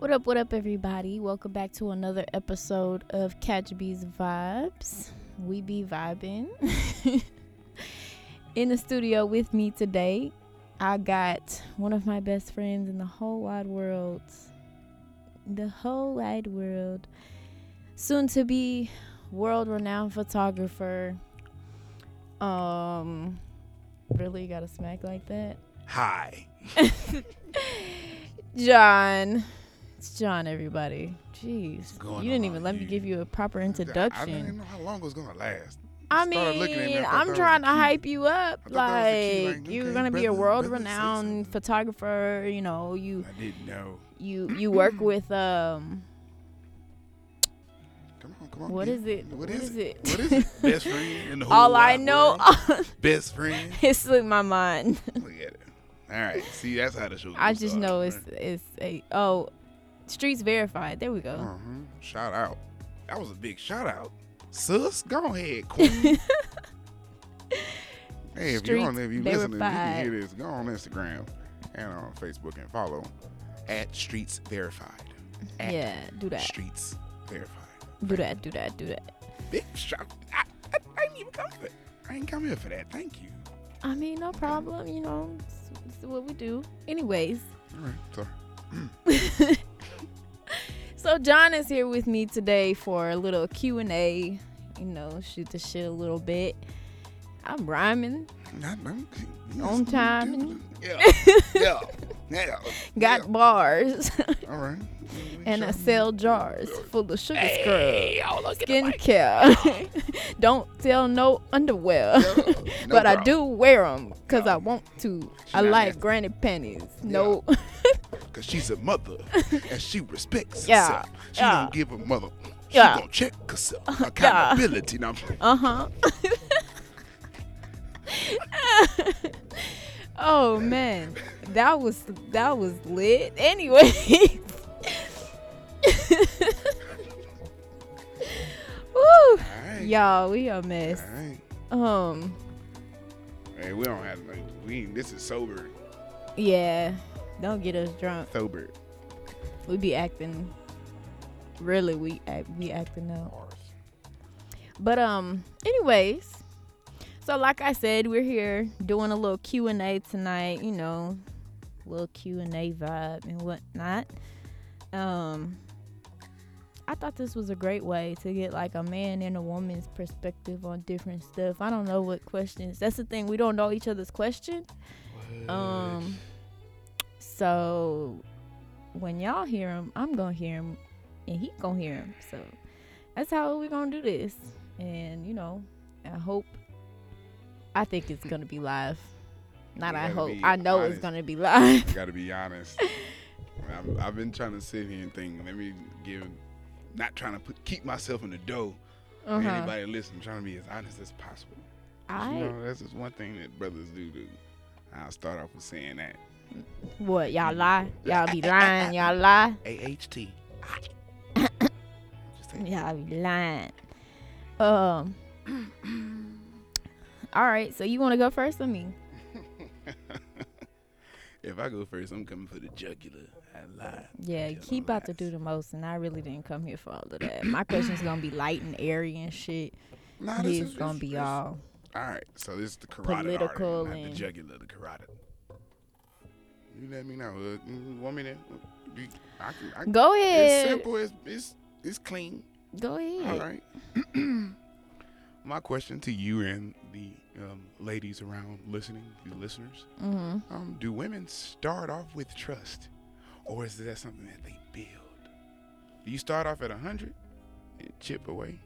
What up, what up, everybody? Welcome back to another episode of Catch Bees Vibes. We be vibing. in the studio with me today, I got one of my best friends in the whole wide world. The whole wide world. Soon to be world renowned photographer. Um, really got a smack like that? Hi. John. It's John, everybody. Jeez. You didn't even let me give you a proper introduction. I didn't know how long it was gonna last. I started looking at me, mean, I'm trying to hype you up. I thought that was the key, Like, you're gonna be a world-renowned photographer. You know, you I didn't know. you you work with um. Come on, come on. What is it? What What is is it? it? What is it? Best friend in the whole All I know? Best friend. it slipped my mind. Look at it. All right. See, that's how the show. I just know it's right? it's a oh, streets verified. There we go. Uh-huh. Shout out. That was a big shout out. Sus, go ahead, queen. hey, if you're on if you listening, you can hear this. Go on Instagram and on Facebook and follow at Streets Verified. At Yeah, do that, Streets Verified. do that, do that, do that. Big shout. I, I, I didn't even come for it. I ain't come here for that. Thank you. I mean, no problem. You know, it's, it's what we do. Anyways, All right. Sorry. so John is here with me today for a little Q and A. You know, shoot the shit a little bit. I'm rhyming, Not, I'm, On time Yeah. Yeah. Yeah. got yeah. bars, All right. and I sell jars full of sugar scrub. Hey, y'all look at the mic. skincare. Don't sell no underwear, Yeah, no but I do wear them because Yeah. I want to. She I like nasty. granny panties. No, Cause she's a mother and she respects Yeah, herself. She yeah. don't give a mother. She Yeah. gonna check herself. Accountability. Now, uh huh. Oh man, that was that was lit. Anyway. Woo, alright. y'all, we a mess. Alright. Um, Hey, we don't have like we. This is sober. yeah, don't get us drunk. Sober. We be acting really we act we acting out. But um anyways, so like I said, we're here doing a little Q&A tonight, you know, little Q&A vibe and whatnot. Um I thought this was a great way to get like a man and a woman's perspective on different stuff. I don't know what questions. That's the thing. We don't know each other's question. Um so when y'all hear him, I'm gonna hear him, and he gonna hear him. So that's how we gonna do this. And you know, I hope. I think it's gonna be live. Not I hope. I know it's gonna be live. I gotta be honest. I've, I've been trying to sit here and think. Let me give. Not trying to put keep myself in the dough. Uh-huh. Anybody listen, trying to be as honest as possible. I You know, that's just one thing that brothers do. Do. I'll start off with saying that. what y'all lie? Y'all be lying? Y'all lie? AHT. Just say- Y'all be lying. Um. All right. So you want to go first or me? if I go first, I'm coming for the jugular. I lied. Yeah, no about to do the most, and I really didn't come here for all of that. My question's gonna be light and airy and shit. Nah, this is- gonna be all All right, so this is the carotid Political artery, not the jugular, the carotid. You let me know. Uh, want me to? I can, I, Go It's ahead. simple. It's, it's it's clean. Go ahead. All right. My question to you and the um, ladies around listening, you listeners, Mm-hmm. um, do women start off with trust, or is that something that they build? Do you start off at hundred and chip away,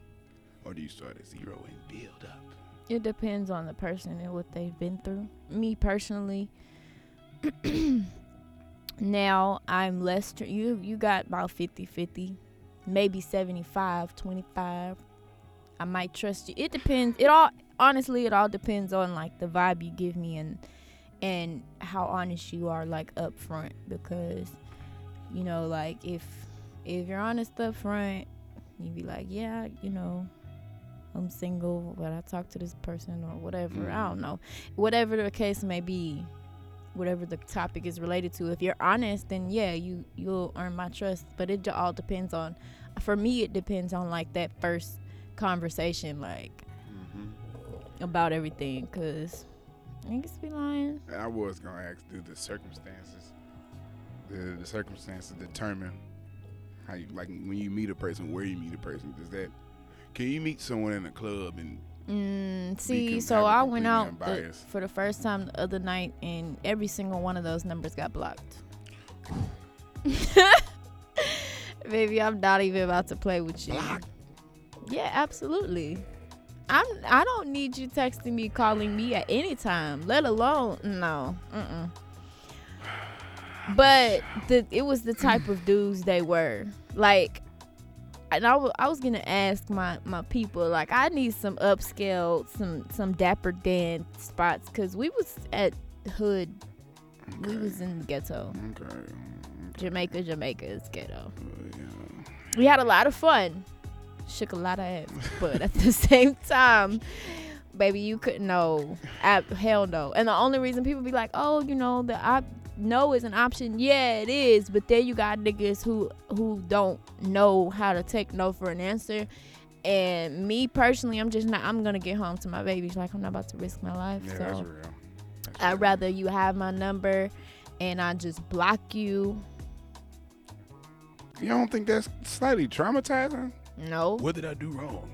or do you start at zero and build up? It depends on the person and what they've been through. Me personally, now I'm less. Tr- you you got about 50-50, maybe 75-25. I might trust you. It depends. It all honestly, it all depends on like the vibe you give me and and how honest you are like up front because you know like if if you're honest up front you be like yeah you know i'm single but i talk to this person or whatever i don't know whatever the case may be whatever the topic is related to. If you're honest, then yeah, you you'll earn my trust. But it all depends on. For me, it depends on like that first conversation, like Mm-hmm. About everything, cause niggas be lying. I was gonna ask, do the circumstances, the the circumstances determine how you like when you meet a person, where you meet a person? Does that can you meet someone in a club and Mm, see, so I went out the, for the first time the other night, and every single one of those numbers got blocked. Baby, I'm not even about to play with you. Yeah, absolutely. I'm. I don't need you texting me, calling me at any time. Let alone no. Mm-mm. But the it was the type of dudes they were. Like, and I wa- I was gonna ask my my people like I need some upscale, some some dapper Dan spots, cause we was at hood. We was in ghetto. Okay. okay. Jamaica, Jamaica is ghetto. Uh, yeah. we had a lot of fun. Shook a lot of ass. But at the same time, baby, you couldn't know. Ab- hell no. And the only reason people be like, oh, you know, the op- no is an option. Yeah, it is. But then you got niggas who who don't know how to take no for an answer. And me personally, I'm just not. I'm gonna get home to my babies. Like I'm not about to risk my life. Yeah, so that's real. That's I'd real. rather you have my number, and I just block you. You don't think that's slightly traumatizing? No. What did I do wrong?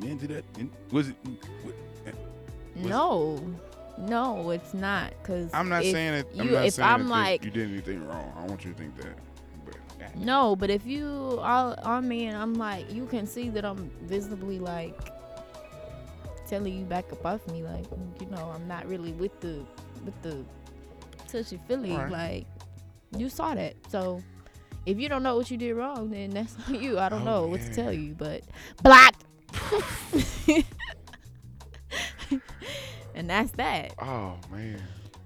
Did that? Was it? Eh, was- No, no, it's not. Cause I'm not saying it. I'm you- not if saying I'm that like- you did anything wrong. I want you to think that. But no, but if you are on me and I'm like, you can see that I'm visibly like telling you back up off me, like you know, I'm not really with the with the touchy feely. Right. Like you saw that, so. If you don't know what you did wrong, then that's on you. I don't Oh, know what to tell you, but blocked. and that's that. oh man.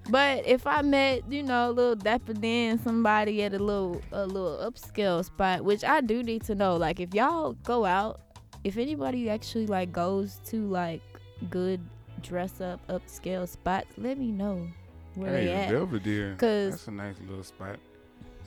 But if I met, you know, a little dapper Dan, somebody at a little a little upscale spot, which I do need to know, like if y'all go out, if anybody actually like goes to like good dress up upscale spots, let me know where hey, they at. Belvedere. 'Cause- that's a nice little spot.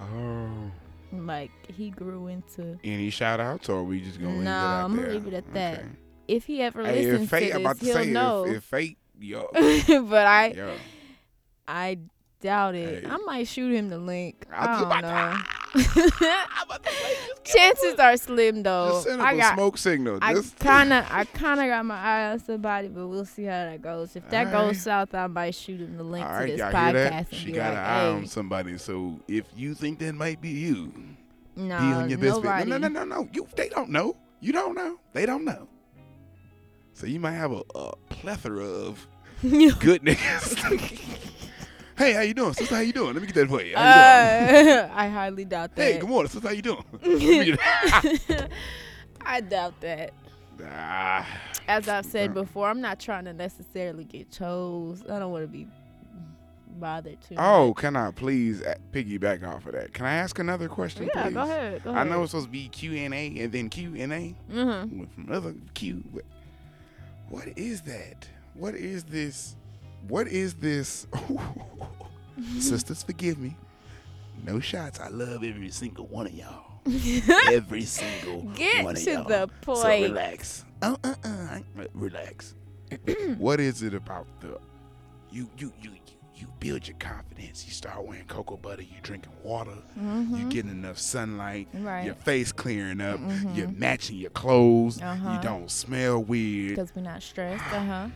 Oh. Like he grew into Any shout outs or are we just gonna leave it Nah, out I'ma leave it at that. Okay. if he ever Hey, listens if fate, to I'm about this, to he'll say, know. if, if fate, yo, but I yo, I doubt it. Hey. I might shoot him the link. I'll I don't know. I'm about to say, just give Chances are slim though. Just send him I a got smoke signal. I kind of, I kind of got my eye on somebody, but we'll see how that goes. If that Alright. goes south, I might shoot him the link All to right, this podcast? She got like, an eye on somebody. So if you think that might be you, no, be on your nobody." No, no, no, no, no. You, they don't know. You don't know. They don't know. So you might have a, a plethora of good niggas. hey, how you doing, sister? How you doing? Let me get that for you. How you doing? Uh, I highly doubt that. Hey, good morning, sister. How you doing? Let me get- I doubt that. ah, As I've said before, I'm not trying to necessarily get chose. I don't want to be bothered too. oh, much. can I please piggyback off of that? Can I ask another question, yeah, go ahead. Go I ahead. know it's supposed to be Q and A and then Q and A. Mm-hmm. with another Q. What is that? What is this? What is this? Sisters, forgive me. No shots. I love every single one of y'all. every single Get one of y'all. Get to the point. So relax. Uh uh uh. Relax. what is it about the you you you you you build your confidence. You start wearing cocoa butter. You drinking water. You Mhm. getting enough sunlight. Right. Your face clearing up. Mhm. You're matching your clothes. Uh-huh. You don't smell weird. Because we're not stressed. Uh huh.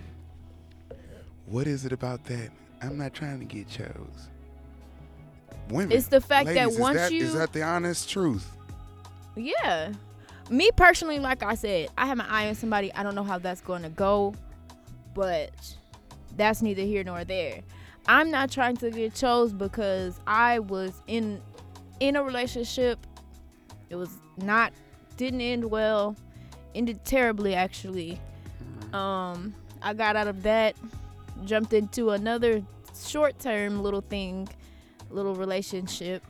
What is it about that? I'm not trying to get chose. Women. It's the fact ladies, that once is that, you. is that the honest truth? Yeah. Me personally, like I said, I have my eye on somebody. I don't know how that's going to go, but that's neither here nor there. I'm not trying to get chose because I was in in a relationship. It was not didn't end well. Ended terribly actually. Um I got out of that, jumped into another short-term little thing, little relationship.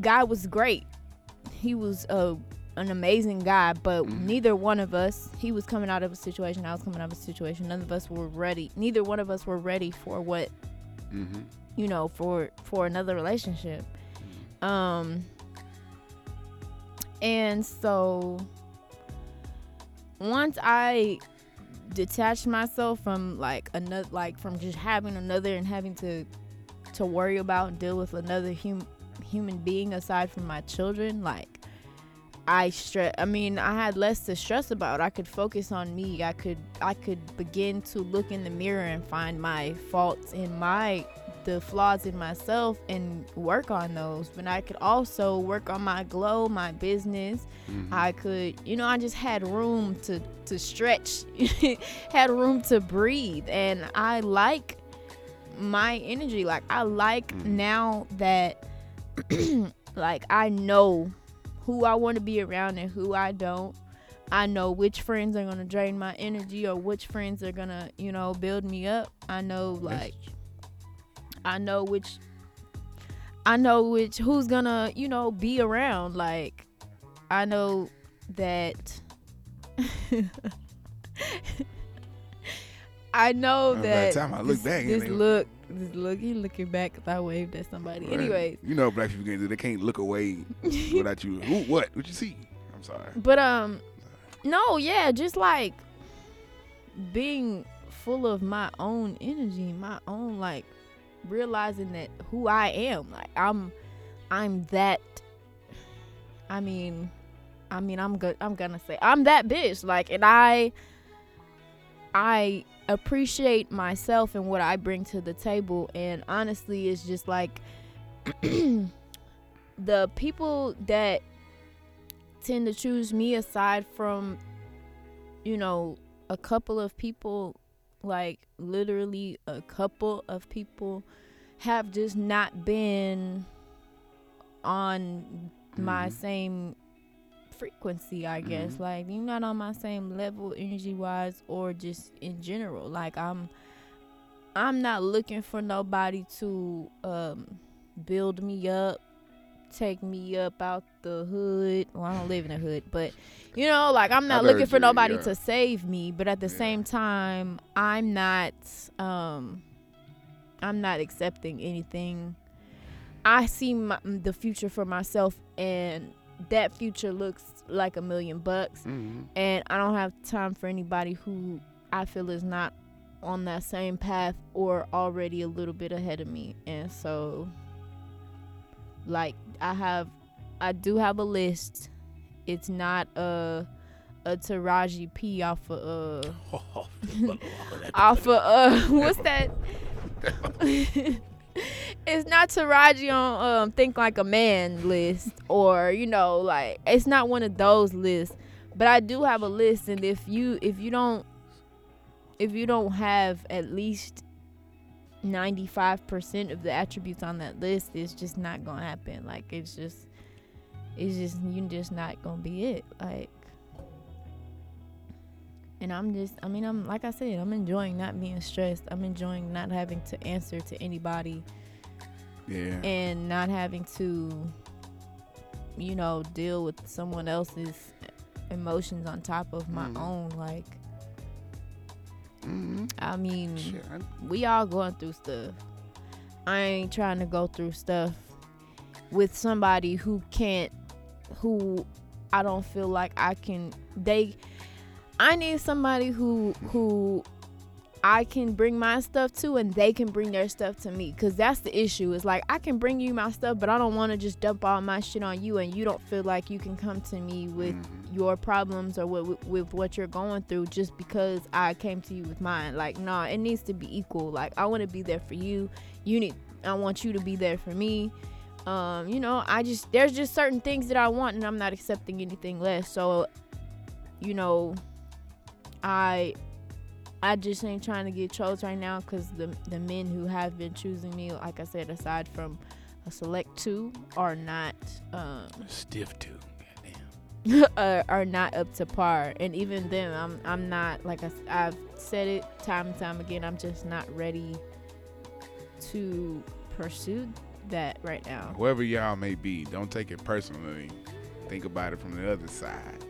Guy was great. He was a an amazing guy, but Mhm. neither one of us, he was coming out of a situation, I was coming out of a situation. None of us were ready. Neither one of us were ready for what, Mm-hmm. you know, for for another relationship. Um and so once I detached myself from like another like from just having another and having to to worry about and deal with another hum- human being aside from my children like I stress I mean I had less to stress about. I could focus on me. I could I could begin to look in the mirror and find my faults in my the flaws in myself and work on those but I could also work on my glow my business Mm-hmm. I could, you know, I just had room to to stretch, had room to breathe, and I like my energy. Like I like Mhm. now that, like I know who I want to be around and who I don't. I know which friends are gonna drain my energy or which friends are gonna, you know, build me up. I know like I know which I know which who's gonna, you know, be around. Like I know that I know By that time I look this, back, this look this look he looking back 'cause I waved at somebody. Right. Anyways, you know black people can't do. They can't look away without you. Who? What? What you see? I'm sorry. but um no, yeah, just like being full of my own energy, my own like realizing that who I am. Like I'm I'm that I mean I mean I'm good I'm gonna say I'm that bitch. Like and I I appreciate myself and what I bring to the table and honestly it's just like the people that tend to choose me aside from you know a couple of people like literally a couple of people have just not been on my Mhm. same frequency i guess Mhm. like you're not on my same level energy wise or just in general like i'm i'm not looking for nobody to um build me up take me up out the hood well i don't live in the hood but you know like i'm not looking for you, nobody yeah. to save me but at the Yeah. same time i'm not um i'm not accepting anything i see my, the future for myself and that future looks like a million bucks Mm-hmm. and I don't have time for anybody who I feel is not on that same path or already a little bit ahead of me. And so like I have I do have a list. It's not a a Taraji P off of uh off of uh what's that? it's not Taraji on um think like a man list or you know like it's not one of those lists but I do have a list and if you if you don't if you don't have at least 95% of the attributes on that list it's just not gonna happen. Like it's just it's just you're just not gonna be it. Like and I'm just I mean I'm like I said I'm enjoying not being stressed I'm enjoying not having to answer to anybody Yeah. and not having to you know deal with someone else's emotions on top of my Mhm. own like mm-hmm. I mean I, we all going through stuff. I ain't trying to go through stuff with somebody who can't who I don't feel like I can they I need somebody who who I can bring my stuff to and they can bring their stuff to me cuz that's the issue. It's like I can bring you my stuff but I don't want to just dump all my shit on you and you don't feel like you can come to me with mhm. your problems or with, with what you're going through just because I came to you with mine. Like, nah, it needs to be equal. Like, I want to be there for you. You need, I want you to be there for me. Um, you know, I just, there's just certain things that I want and I'm not accepting anything less. So, you know, I, I just ain't trying to get chose right now because the the men who have been choosing me, like I said, aside from a select two, are not um, Stiff. Goddamn. are, are not up to par. And even them, I'm I'm not like I, have said it time and time again. I'm just not ready to pursue that right now. Whoever y'all may be, don't take it personally. Think about it from the other side.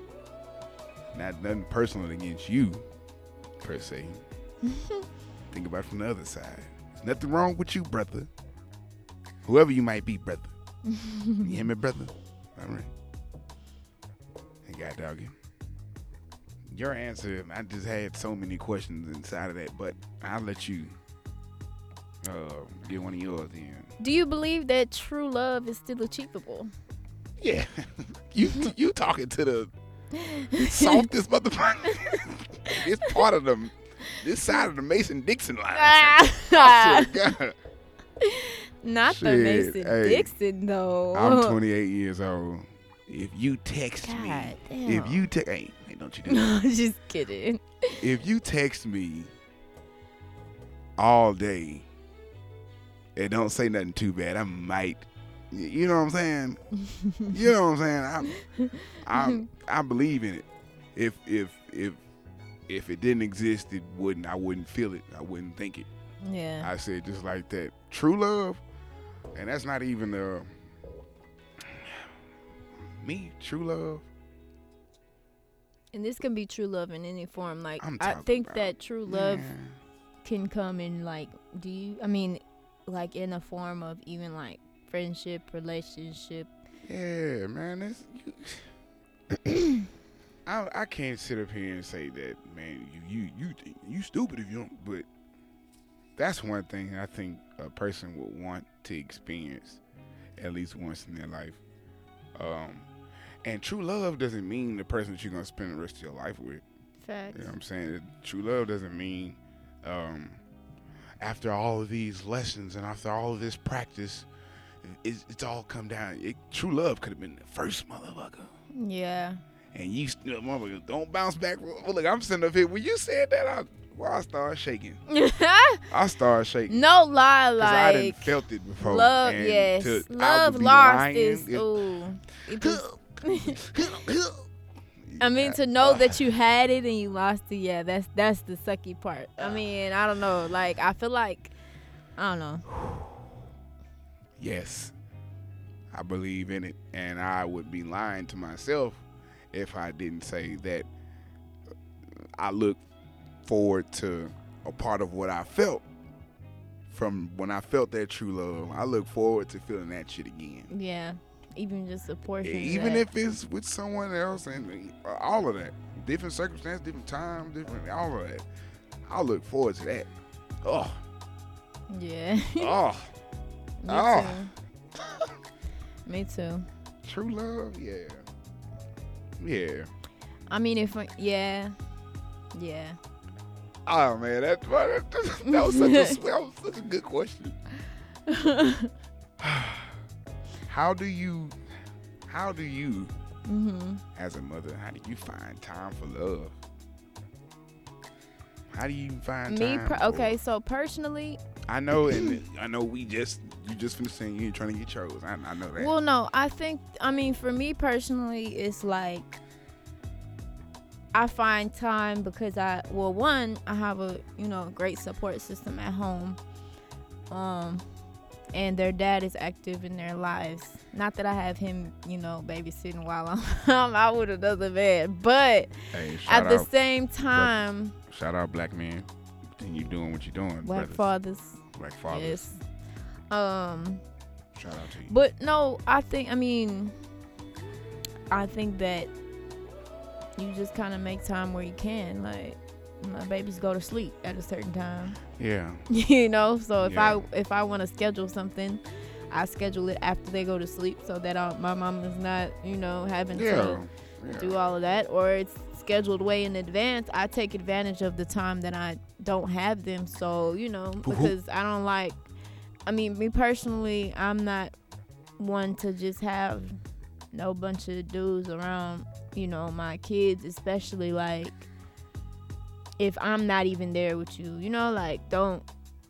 Not nothing personal against you, per se. Think about it from the other side. There's nothing wrong with you, brother. Whoever you might be, brother. you hear me, brother? All right. Hey, God doggy. Your answer, I just had so many questions inside of that, but I'll let you uh, get one of yours in. Do you believe that true love is still achievable? Yeah, you you talking to the softest motherfucker. it's part of the this side of the Mason Dixon line. Ah. I swear to God. Not the Shit, Mason hey, Dixon though. I'm 28 years old. If you text God me, damn. if you text, hey, hey, don't you do No, that. just kidding. if you text me all day and don't say nothing too bad, I might. You know what I'm saying? you know what I'm saying? I I I believe in it. If if if if it didn't exist, it wouldn't. I wouldn't feel it. I wouldn't think it. Yeah. I said just like that. True love, and that's not even uh me. True love. And this can be true love in any form. Like I think about- that true love Man. can come in like do you I mean like in a form of even like friendship, relationship. Yeah, man. That's, you, I I can't sit up here and say that, man. You you you you stupid if you don't. But that's one thing I think a person would want to experience at least once in their life. Um, and true love doesn't mean the person that you're gonna spend the rest of your life with. Facts. You know what I'm saying? True love doesn't mean um, after all of these lessons and after all of this practice, it's, it's all come down. It, true love could have been the first motherfucker. Yeah. And you still, motherfucker, don't bounce back. Well, look, I'm sitting up here. When you said that, I, well, I started shaking. I started shaking. no lie, Because I didn't felt it before. love. and Yes, to- love lost lying. is. It- Ooh. I I mean, to know that you had it and you lost it, yeah, that's that's the sucky part. I mean, I don't know. Like, I feel like, I don't know. Yes, I believe in it, and I would be lying to myself if I didn't say that I look forward to a part of what I felt from when I felt that true love. I look forward to feeling that shit again. Yeah, even just a portion. of Even if it's with someone else and uh, all of that. Different circumstance, different time, different all of that. I look forward to that. Oh, Yeah. oh, Me Oh. too. Me too. true love, yeah. Yeah. I mean, if I, yeah, yeah. Oh man, that that, that was such a that was such a good question. How do you, how do you, mhm. as a mother, how do you find time for love? How do you find Me, time? per- for- okay. So personally, I know, and I know we just you just finished saying you ain't trying to get chose. I, I know that. well, no, I think. I mean, for me personally, it's like I find time because I, well, one, I have a you know great support system at home, um, and their dad is active in their lives. Not that I have him, you know, babysitting while I'm, out with another man, but hey, at the same time, shout out, black man. Continue doing what you're doing, black brothers. fathers, Black fathers. yes. Um, Shout out to you. But no, I think I mean I think that you just kind of make time where you can. Like my babies go to sleep at a certain time, yeah. you know. So if Yeah. I if I want to schedule something, I schedule it after they go to sleep so that I, my mom is not you know having Yeah. to yeah. do all of that, or it's scheduled way in advance. I take advantage of the time that I don't have them. So you know because I don't like. I mean, me personally, I'm not one to just have no bunch of dudes around. You know, my kids, especially like if I'm not even there with you. You know, like don't,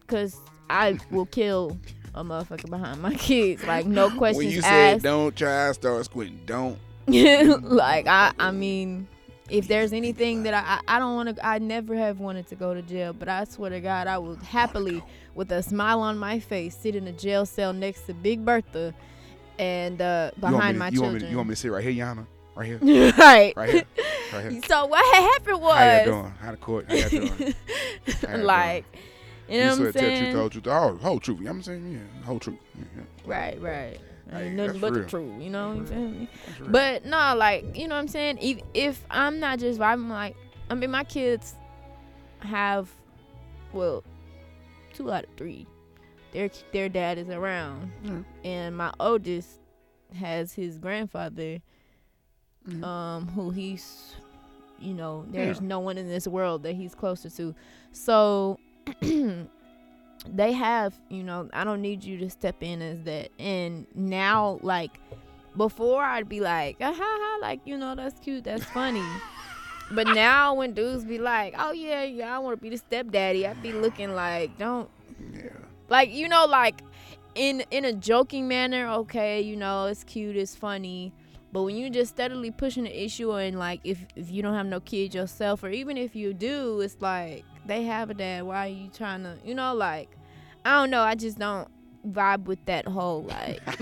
cause I will kill a motherfucker behind my kids. Like no questions when you asked. said don't try, start squinting. Don't. like I, I mean, if there's anything that I, I don't want to, I never have wanted to go to jail, but I swear to God, I would happily, with a smile on my face, sit in a jail cell next to Big Bertha, and uh, You want behind to- my you want children. to- you want me to sit right here, Yana? Right here. right. Right here. Right here. So what had happened was, How you doing? How the court? How you doing? How you like, you know what I'm to tell the truth, saying? the whole truth, oh, whole truth. You know what I'm saying? Yeah, whole truth. Yeah, yeah. Right, right. Hey, Ain't that's nothing but the truth, you know what I'm saying? But no, like you know what I'm saying. If if I'm not just vibing, like I mean, my kids have, well, two out of three. Their their dad is around, Yeah. and my oldest has his grandfather, Mhm. um, who he's, you know, there's Yeah. no one in this world that he's closer to. So they have, you know, I don't need you to step in as that. And now, like, before I'd be like, ah, ha, ha, like, you know, that's cute, that's funny. but now when dudes be like, oh yeah, yeah, I want to be the stepdaddy, I'd be looking like, don't, yeah. like, you know, like, in in a joking manner, okay, you know, it's cute, it's funny. But when you just steadily pushing the issue and like if, if you don't have no kids yourself or even if you do, it's like they have a dad. Why are you trying to you know, like I don't know, I just don't vibe with that whole like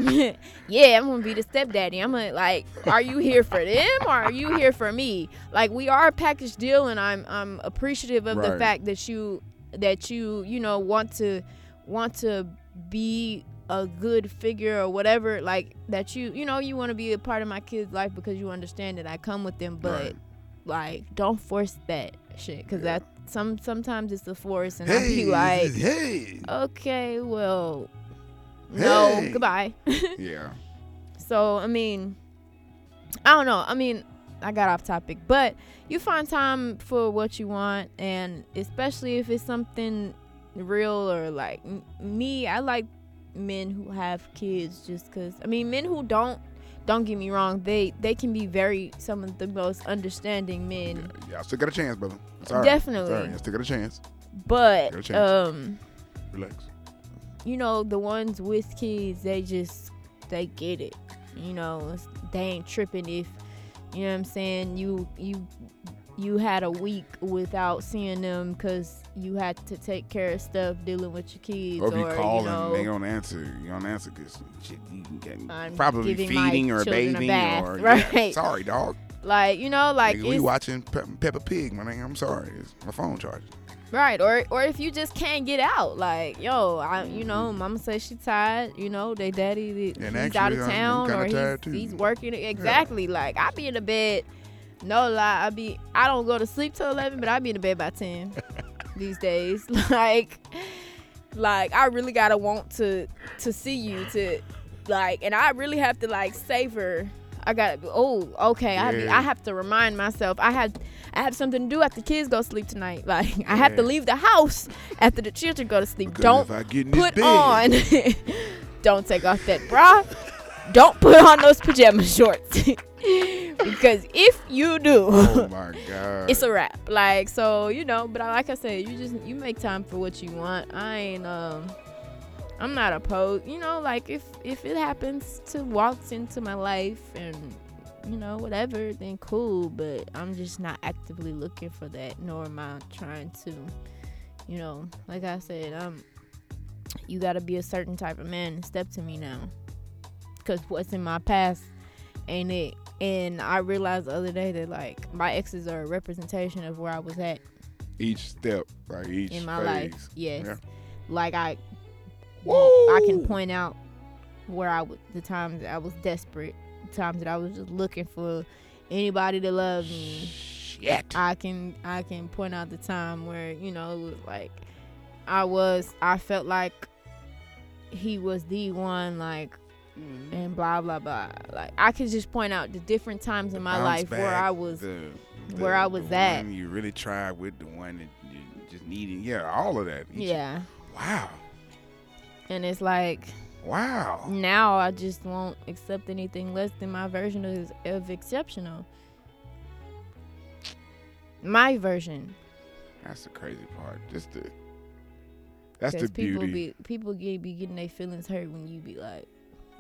yeah, I'm gonna be the stepdaddy. I'm gonna like are you here for them or are you here for me? Like we are a package deal and I'm I'm appreciative of the fact that you that you, you know, want to want to be a good figure or whatever like that you you know you want to be a part of my kids life because you understand that i come with them but Right. like don't force that shit because Yeah. that some sometimes it's the force and i Hey, be like hey. okay well no goodbye Yeah. so I mean, I don't know. I mean, I got off topic, but you find time for what you want, and especially if it's something real or like m- me, I like men who have kids just because. I mean, men who don't. Don't get me wrong. They they can be very some of the most understanding men, Yeah, I still got a chance, brother. It's all right. Definitely. It's all right. I still got a chance. but Got a chance. um, Relax. you know the ones with kids they just they get it you know they ain't tripping if you know what i'm saying you you you had a week without seeing them because you had to take care of stuff dealing with your kids Or if you or call you them, they don't answer. You don't answer because shit, you can get I'm probably feeding or bathing bath, or right. Yeah, sorry, dog. like you know like Nigga, we watching Pe- Peppa Pig, my nigga. I'm sorry. It's my phone charging. right or or if you just can't get out like yo i you know mama says she tired you know they daddy Mm-hmm. And he's out actually, of I'm- I'm town or he's, he's working exactly like i be in the bed no lie i be i don't go to sleep till 11 but i be in the bed by 10 these days. Like like i really gotta want to to see you to like and i really have to like savor. I gotta oh okay I, be, Yeah. I have to remind myself i had i have something to do after the kids go sleep tonight. Like i have to leave the house after the children go to sleep. Because don't if I get in this put on. Don't take off that bra don't put on those pajama shorts because if you do Oh my god. it's a wrap. Like so, you know. But like I said, you just you make time for what you want. I ain't um, I'm not opposed. You know, like if if it happens to waltz into my life and you know whatever, then cool. But I'm just not actively looking for that, nor am I trying to. You know, like I said, um, you got to be a certain type of man and step to me now. Cause what's in my past ain't it and I realized the other day that like my exes are a representation of where I was at each step, like each in my phase. life. Yes. Yeah. Like I Woo! I can point out where I was the times that I was desperate, the times that I was just looking for anybody to love me. Shit. I can I can point out the time where, you know, it was like I was I felt like he was the one like Mm-hmm. and blah blah blah. Like I could just point out the different times in my life where I was the- where I was the at. You really tried with the one that you just needed. Yeah, all of that. Each- yeah. Wow. And it's like Wow. now I just won't accept anything less than my version of, of exceptional. My version That's the crazy part. Just the that's the people beauty. be people get be getting their feelings hurt when you be like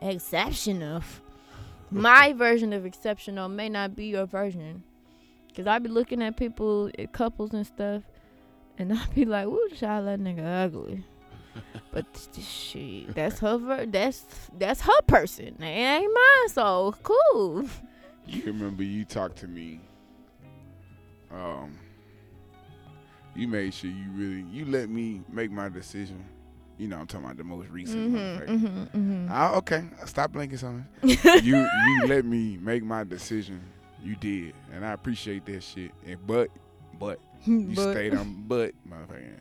exceptional. My version of exceptional may not be your version. Cause I be looking at people, at couples and stuff, and I be like, "Ooh, child, that nigga ugly." but she, that's her. Ver- that's that's her person. It ain't mine. So cool. You remember you talked to me. Um, you made sure you really you let me make my decision. You know, I'm talking about the most recent. Mm-hmm, mm-hmm, mm-hmm. Ah, okay, stop blinking something. you you let me make my decision. You did, and I appreciate that shit. And but but you But stayed on but motherfucker.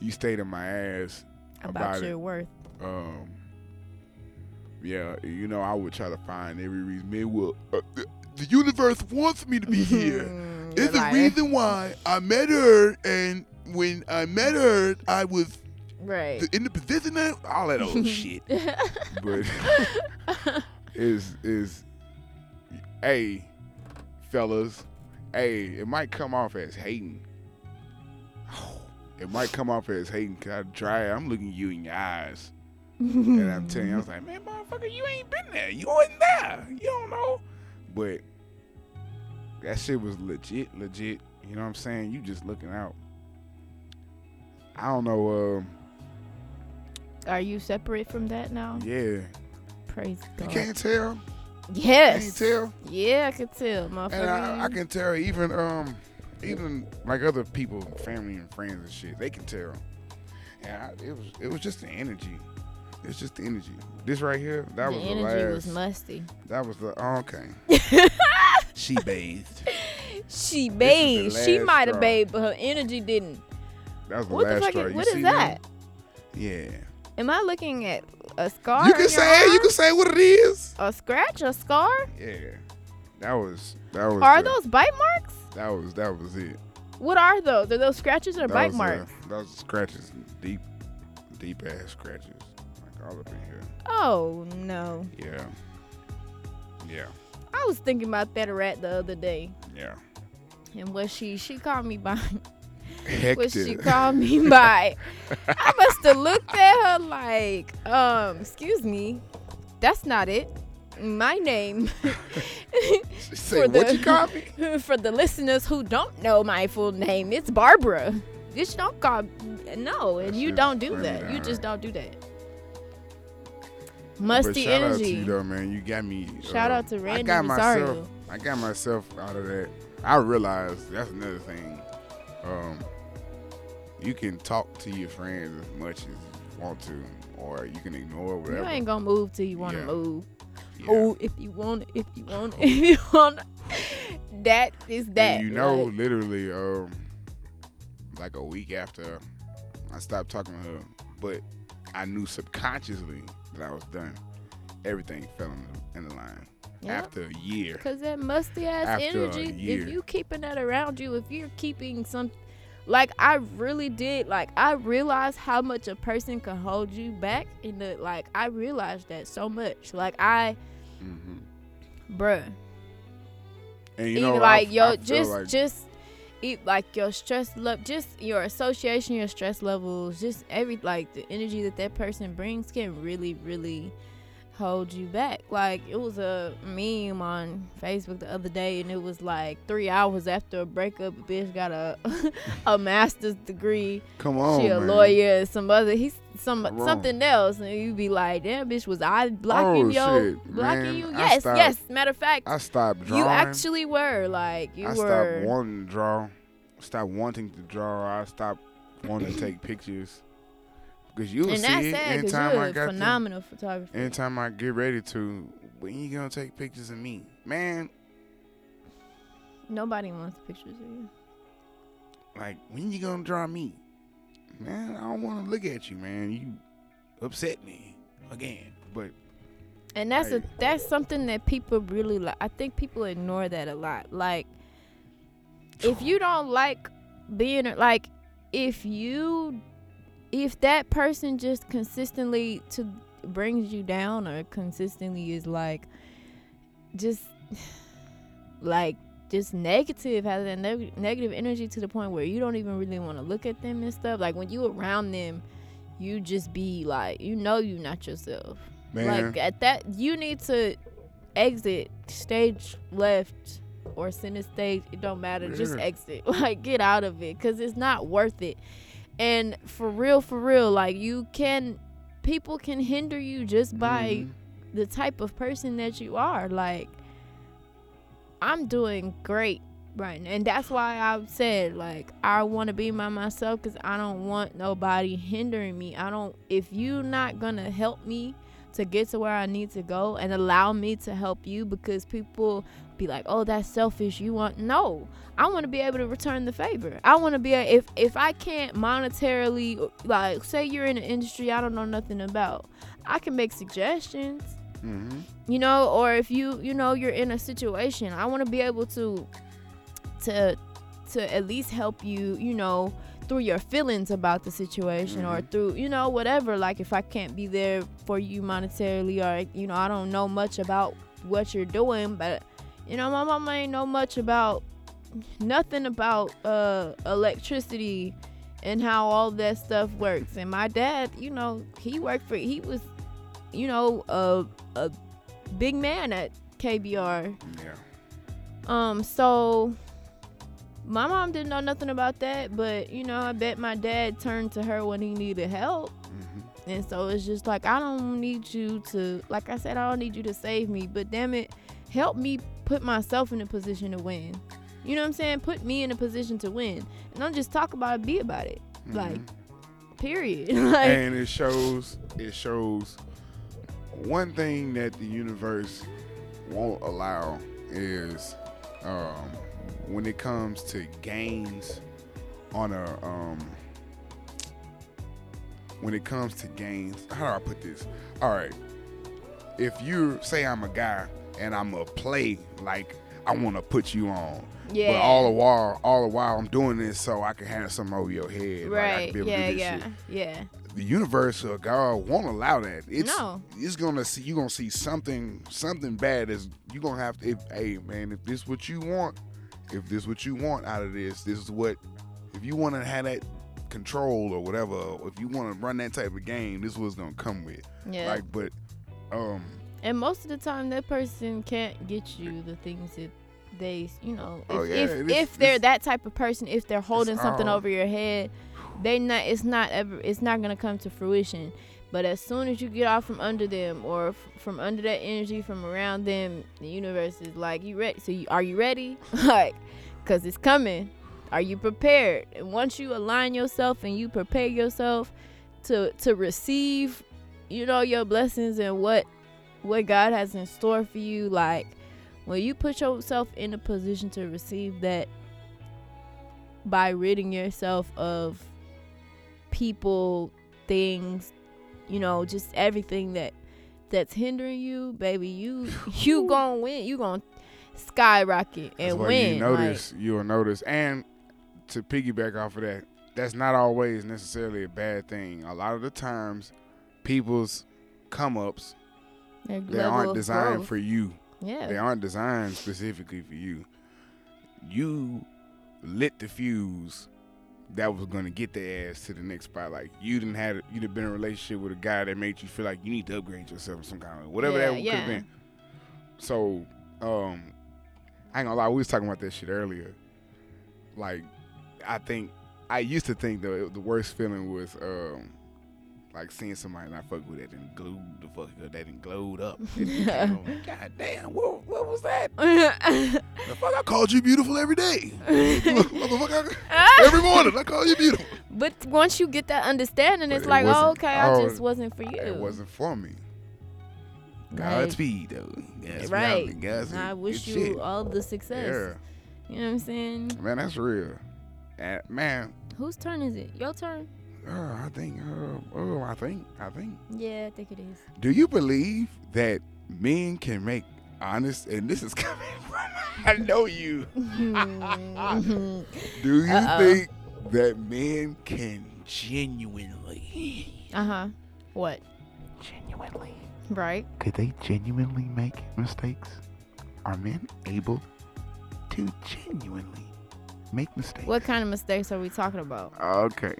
You stayed on my ass about, about your it. worth. um yeah you know i would try to find every reason man well uh, the, the universe wants me to be here a liar. reason why i met her and when i met her i was Right. in the position all that old shit but is is hey fellas hey it might come off as hating it might come off as hating because i try i'm looking you in your eyes and I'm telling you, I was like, man, motherfucker, you ain't been there. You wasn't there. You don't know. But that shit was legit, legit. You know what I'm saying? You just looking out. I don't know. Um, Are you separate from that now? yeah, Praise God. you can't tell. yes. Can't tell. Yeah, I can tell, motherfucker. And I, I can tell even um even like other people, family and friends and shit, they can tell. Yeah, it was it was just the energy. It's just the energy. This right here, that the was the energy last. was musty. that was the oh, okay. she bathed. She bathed. She might have bathed, but her energy didn't. That was the What the last fuck? straw. Is, what them? that? Yeah. Am I looking at a scar? You can say it. You can say what it is. a scratch, a scar. Yeah. That was that was. Are the- those bite marks? That was that was it. What are those? Are those scratches or That bite marks? Uh, those scratches, deep, deep ass scratches, like all up in here. Oh no! Yeah. Yeah. I was thinking about that rat the other day, Yeah. and what she she called me by Hector. what she called me by. I must have looked at her like, um, excuse me, that's not it. My name. Say for what the- you call me? For the listeners who don't know my full name, it's Barbara. Bitch, don't call. No, and you don't do that. down You just don't do that. Musty shout out to energy. you though, man. You got me. Shout uh, out to Randy I got myself. I got myself out of that. I realized that's another thing. Um, you can talk to your friends as much as you want to, or you can ignore whatever. You ain't gonna move till you want to Yeah. move. Yeah. Oh, if you want if you want if you want. That is that. And you know, like, literally, um, like a week after I stopped talking to her, but I knew subconsciously that I was done. Everything fell in the, in the line yeah. after a year. Cause that musty ass energy. If you keeping that around you, if you're keeping some, like I really did, like I realized how much a person can hold you back, in the like I realized that so much. Like I, hmm bruh, And you know, like I, yo, I just like, just eat like your stress level, just your association, your stress levels, just every like the energy that that person brings can really, really hold you back. Like it was a meme on Facebook the other day, and it was like three hours after a breakup, a bitch got a a master's degree. come on, she a man. lawyer, some other he's some Wrong. something else, and you'd be like, damn, bitch, was I blocking Oh, yo, shit, blocking man. you? Yes, stopped- yes. Matter of fact, I stopped drawing. you actually were like you I were. stopped wanting to draw. Stopped wanting to draw. I stopped wanting to take pictures because you'll and see that's it sad because anytime you're I a got to. phenomenal photographer. Anytime I get ready to, when you gonna take pictures of me, man? Nobody wants pictures of you. Like when you gonna draw me, man? I don't want to look at you, man. You upset me again. But And that's a that's something that people really like. I think people ignore that a lot. Like, if you don't like being like, if you, if that person just consistently to brings you down or consistently is like, just like just negative, has that neg- negative energy to the point where you don't even really want to look at them and stuff. Like when you around them, you just be like, you know, you not yourself. Man, Like at that, you need to exit stage left or center stage. It don't matter. Just exit. Like get out of it because it's not worth it. And for real, for real, like you can, people can hinder you just by mhm. the type of person that you are. Like, I'm doing great right now. And that's why I said, like, I want to be by myself because I don't want nobody hindering me. I don't, if you're not going to help me to get to where I need to go and allow me to help you because people be like, oh, that's selfish. You want, no. I want to be able to return the favor. I want to be, a, if, if I can't monetarily, like, say you're in an industry I don't know nothing about, I can make suggestions Mhm. you know or if you you know you're in a situation i want to be able to to to at least help you you know through your feelings about the situation or Mhm. through you know whatever like if i can't be there for you monetarily or you know i don't know much about what you're doing but you know my mama ain't know much about nothing about uh electricity and how all that stuff works and my dad you know he worked for he was you know a a big man at KBR. Yeah. Um, so my mom didn't know nothing about that, but you know, I bet my dad turned to her when he needed help. Mhm. And so it's just like I don't need you to like I said, I don't need you to save me, but damn it, help me put myself in a position to win. You know what I'm saying? Put me in a position to win. And don't just talk about it, be about it. Like, Mhm. period. like and it shows it shows one thing that the universe won't allow is um, when it comes to gains on a um, when it comes to gains how do i put this all right if you say i'm a guy and i'm a play like i want to put you on yeah. but all the while all the while i'm doing this so i can have something over your head like right. able yeah, to yeah. shit Yeah. the universe or God won't allow that. It's No. it's gonna see you gonna see something something bad is you're gonna have to if hey man, if this what you want, if this what you want out of this, this is what if you wanna have that control or whatever, if you wanna run that type of game, this is what's gonna come with. Yeah. Like but um And most of the time, that person can't get you the things that they, you know, oh, if Oh, yeah, if, this- if they're that type of person, if they're holding something all- over your head, they not. It's not ever. It's not gonna come to fruition. But as soon as you get off from under them or f- from under that energy from around them, the universe is like, "You ready? So you, are you ready? like, cause it's coming. Are you prepared? And once you align yourself and you prepare yourself to to receive, you know, your blessings and what what God has in store for you, like when you put yourself in a position to receive that by ridding yourself of people, things, you know, just everything that that's hindering you, baby, you you gonna win. You gonna skyrocket that's and win. you notice you'll notice and to piggyback off of that, that's not always necessarily a bad thing. A lot of the times people's come ups they aren't designed growth. for you. yeah. They aren't designed specifically for you. You lit the fuse that was gonna get their ass to the next spot. Like you didn't have you'd have been in a relationship with a guy that made you feel like you need to upgrade yourself in some kind of way. Whatever Yeah, that could have been. So, um, I ain't gonna lie, we was talking about that shit earlier. Like, I think I used to think the the worst feeling was um like seeing somebody not fuck with that and glued the fuck up, that and glowed up. Like, God damn, what, what was that? The fuck, I called you beautiful every day. Motherfucker, every morning I call you beautiful. but once you get that understanding, But it's it like, oh, okay, I oh, just wasn't for you. It wasn't for me. Godspeed, though. Godspeed, right. Godspeed. I wish you shit. all the success. Yeah, You know what I'm saying? man, that's real. And man, Whose turn is it? Your turn? uh, I think, uh, oh, I think, I think. Yeah, I think it is. Do you believe that men can make honest? And this is coming from I know you. Do you Uh-oh. think that men can genuinely, Uh huh. What? genuinely, Right. could they genuinely make mistakes? Are men able to genuinely make mistakes. What kind of mistakes are we talking about? Okay.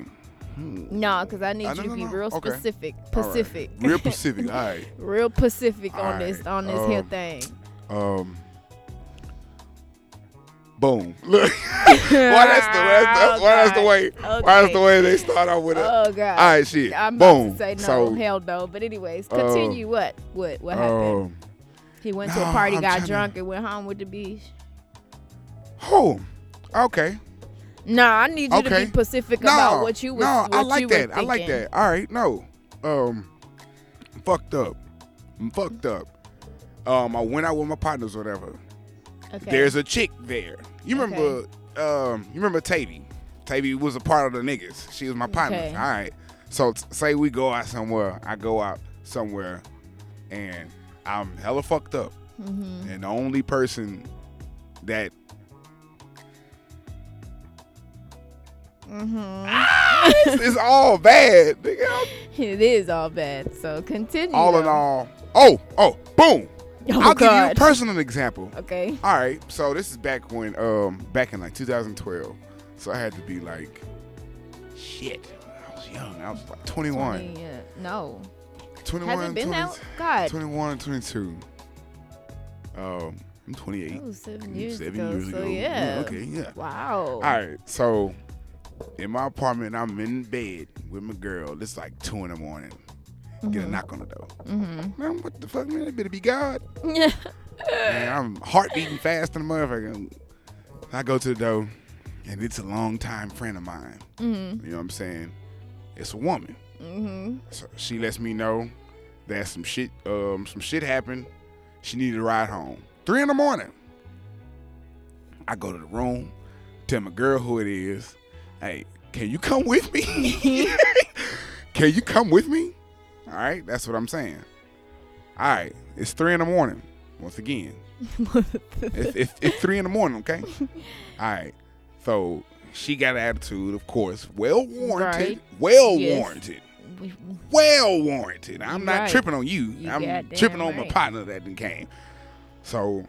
Hmm. No, because I need Uh, you no, to be no. real Okay. specific. All right. Pacific. Real Pacific. All right. real Pacific on this on this here um, thing. Um. Boom. Look. why that's the, why that's the, why that's the way. Why that's the way they start off with it. Oh god. All right, shit. I'm Boom. to say no, so, hell no. But anyways, uh, continue. what? What? What happened? um, he went to a party, I'm got drunk, and went home with the beach. oh, okay. Nah, I need you to be specific No, about what you was. no, I like that. I like that. All right, no, um, I'm fucked up. I'm fucked up. Um, I went out with my partners, or whatever. Okay. There's a chick there. You remember? Um, you remember Tavy? Tavy was a part of the niggas. She was my partner. Okay. All right. So t- say we go out somewhere. I go out somewhere, and I'm hella fucked up. Mm-hmm. And the only person that Mhm. it's, it's all bad. Nigga. It is all bad. So continue. All in all. Oh, oh, boom. Oh I'll give you a personal example. Okay. All right, so this is back when, um, back in like 2012. So I had to be like, shit. I was young. I was like 21. 20, yeah. No. 21, Has it been 20 out? God. 21 and 22. Um, I'm 28. That was seven years Seven ago. years so ago. yeah. Okay, yeah. Wow. All right, so in my apartment, I'm in bed with my girl. It's like two in the morning. Get a knock on the door. Mm-hmm. Man, what the fuck, man? It better be God. Yeah. Man, I'm heart beating fast in the motherfucker. I go to the door, and it's a long time friend of mine. Mm-hmm. You know what I'm saying? It's a woman. Mm-hmm. So she lets me know that some shit, um, some shit happened. She needed a ride home. Three in the morning. I go to the room, tell my girl who it is. Hey, can you come with me? can you come with me? All right, that's what I'm saying. All right, it's three in the morning. Once again, it's, it's, it's three in the morning. Okay. All right. So she got an attitude, of course, well warranted. Right. Well Yes. warranted well warranted. I'm not Right. tripping on you. You I'm tripping on my partner that done came. So,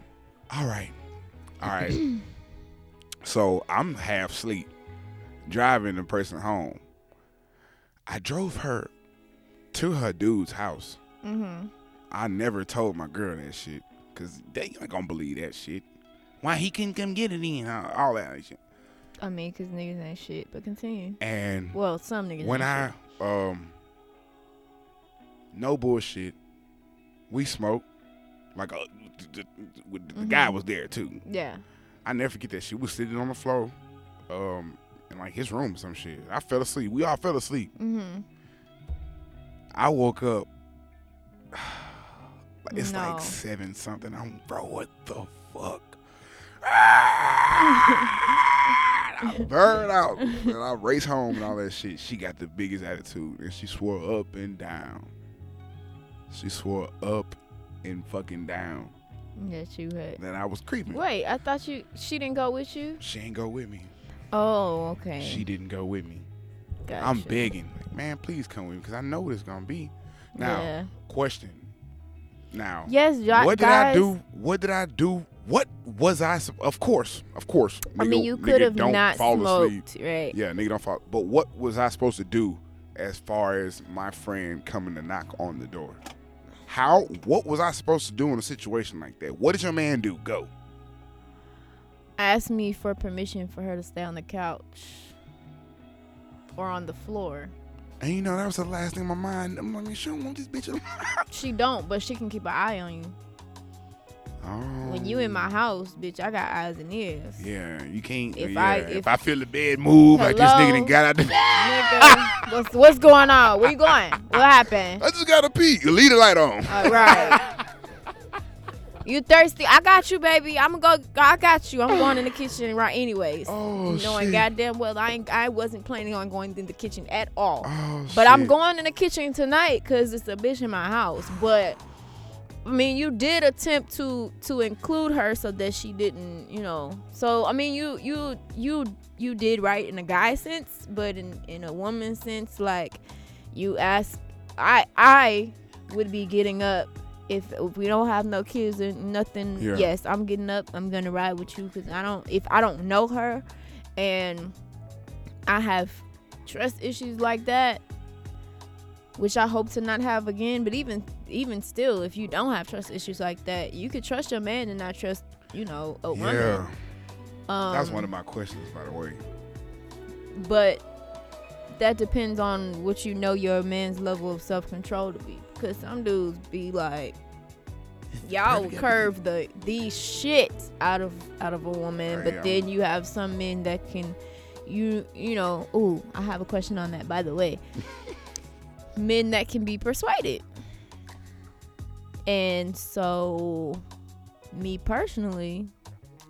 all right, all right. so I'm half asleep, driving the person home. I drove her to her dude's house. mm-hmm. I never told my girl that shit because they ain't gonna believe that shit. Why he couldn't come get it in? all all that shit. I mean, cause niggas ain't shit. But continue. And Well, some niggas. when I um no bullshit, we smoke like uh, the, the, the guy Mhm. was there too. Yeah. I never forget that shit. We was sitting on the floor, um, in like his room or some shit. I fell asleep. We all fell asleep. Mm-hmm. I woke up. it's No. like seven something. I'm bro. What the fuck? I burned out. And I race home and all that shit. She got the biggest attitude and she swore up and down. She swore up and fucking down That you had. that I was creeping. Wait, I thought you. She didn't go with you. She ain't go with me. Oh, okay. She didn't go with me. Gotcha. I'm begging, like, man, please come with me because I know what it's gonna be. Now, Yeah. question. Now, Yes, jo- what did guys. I do? What did I do? What was I? Of course, of course. I mean, you could have not fall smoked, asleep. right? Yeah, nigga don't fall. But what was I supposed to do as far as my friend coming to knock on the door? How? What was I supposed to do in a situation like that? What did your man do? Go. Asked me for permission for her to stay on the couch or on the floor. And you know that was the last thing in my mind. I'm like, she don't want this bitch. She don't, but she can keep an eye on you. Oh. When you in my house, bitch, I got eyes and ears. Yeah, you can't. If yeah, I- if, if- I feel the bed move like this nigga Hello? done got out the Nigga, what's what's going on? Where you going? What happened? I just got a pee. You leave the light on. All right. You thirsty? I got you, baby. I'm gonna go. I got you. I'm going in the kitchen right anyways. Oh Knowing shit. goddamn well, I ain't, I wasn't planning on going in the kitchen at all. Oh, But I'm going in the kitchen tonight because it's a bitch in my house. But I mean, you did attempt to to include her so that she didn't, you know. So I mean, you you you you did right in a guy sense, but in in a woman sense, like you ask, I I would be getting up if if we don't have no kids or nothing, Yeah. yes, I'm getting up. I'm gonna ride with you because I don't. If I don't know her, and I have trust issues like that, which I hope to not have again. But even even still, if you don't have trust issues like that, you could trust your man and not trust, you know, a woman. Yeah, Um, that's one of my questions, by the way. but that depends on what you know your man's level of self control to be. Because some dudes be like, y'all curve the the shit out of out of a woman, but then you have some men that can, you you know. Ooh, I have a question on that by the way. men that can be persuaded, and so me personally.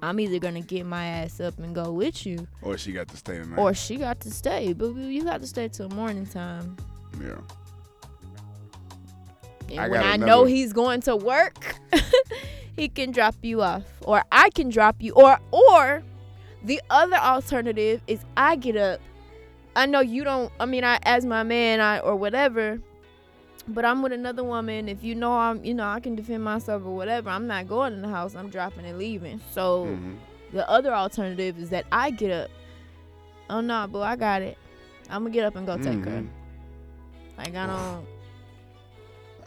I'm either gonna get my ass up and go with you, Or she got to stay tonight. or she got to stay, but you got to stay till morning time. yeah. And I when I another- know he's going to work, he can drop you off, or I can drop you, or or the other alternative is I get up. I know you don't. I mean, I as my man, I or whatever. But I'm with another woman. If you know I'm, you know, I can defend myself or whatever. I'm not going in the house. I'm dropping and leaving. So Mhm. the other alternative is that I get up. Oh no, boo, I got it. I'm gonna get up and go take her. Mhm. Like I don't.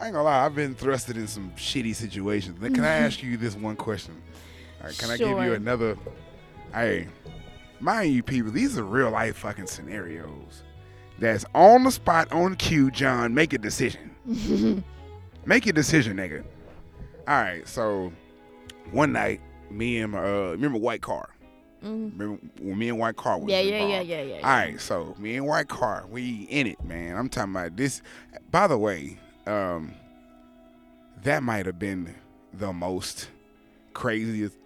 I ain't gonna lie, I've been thrusted in some shitty situations. Can I ask you this one question? Right, can I give you another? Hey, mind you, people, these are real life fucking scenarios. That's on the spot, on cue. John, make a decision. Make a decision, nigga. All right, so one night, me and my uh, remember White Car. Mhm. Remember when me and White Car was Yeah, yeah, yeah, involved? yeah, yeah. All right, so me and White Car, we in it, man. I'm talking about this. By the way, um, that might have been the most craziest,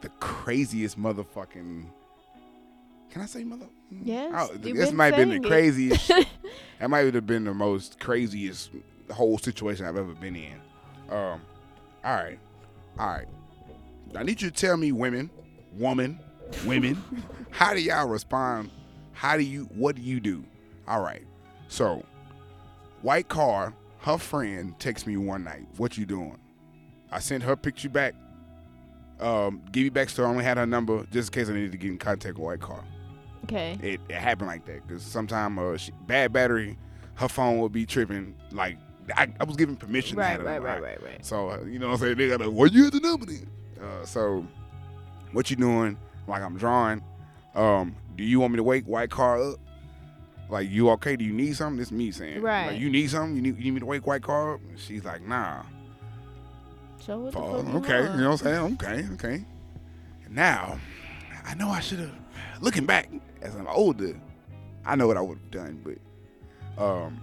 the craziest motherfucking. Can I say mother? Yes, Oh, this might have been the craziest. that might have been the most craziest whole situation I've ever been in. Um, all right, all right. I need you to tell me, women, woman, women, how do y'all respond? How do you? What do you do? All right. So, white car. Her friend texts me one night. What you doing? I sent her picture back. Um, give you back. So I only had her number just in case I needed to get in contact with white car Okay. it, it happened like that because sometimes uh, she, bad battery, her phone would be tripping. Like I, I was given permission. to Right, right, right, right, right. So uh, you know what I'm saying? They gotta, where you at the number then? Uh, so what you doing? Like I'm drawing. Um, do you want me to wake white car up? Like you okay? Do you need something? This me saying. Right. Like you need something? You need, you need me to wake white car up? And she's like, nah. So what the Oh, fuck okay, want? you know what I'm saying? Okay, okay. Now, I know I should have. Looking back as I'm older, I know what I would have done, but um,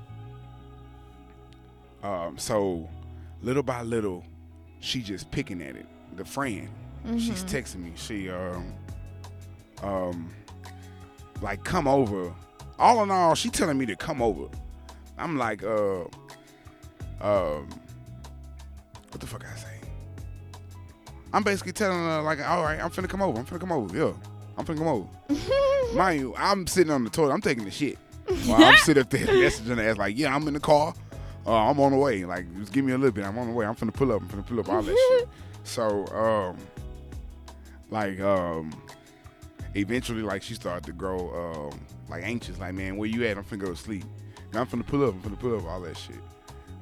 um, so little by little, she just picking at it. The friend, she's Mhm. texting me. She um, um, like come over. All in all, she telling me to come over. I'm like, uh, um, what the fuck I say? I'm basically telling her like, all right, I'm finna come over. I'm finna come over. Yeah, I'm finna come over. Mind you, I'm sitting on the toilet. I'm taking the shit. While I'm sitting up there messaging her ass like, yeah, I'm in the car. Uh, I'm on the way. Like, just give me a little bit. I'm on the way. I'm finna pull up. I'm finna pull up all that shit. So, um, like, um, eventually, like, she started to grow, um, like, anxious. Like, man, where you at? I'm finna go to sleep. And I'm finna pull up. I'm finna pull up all that shit.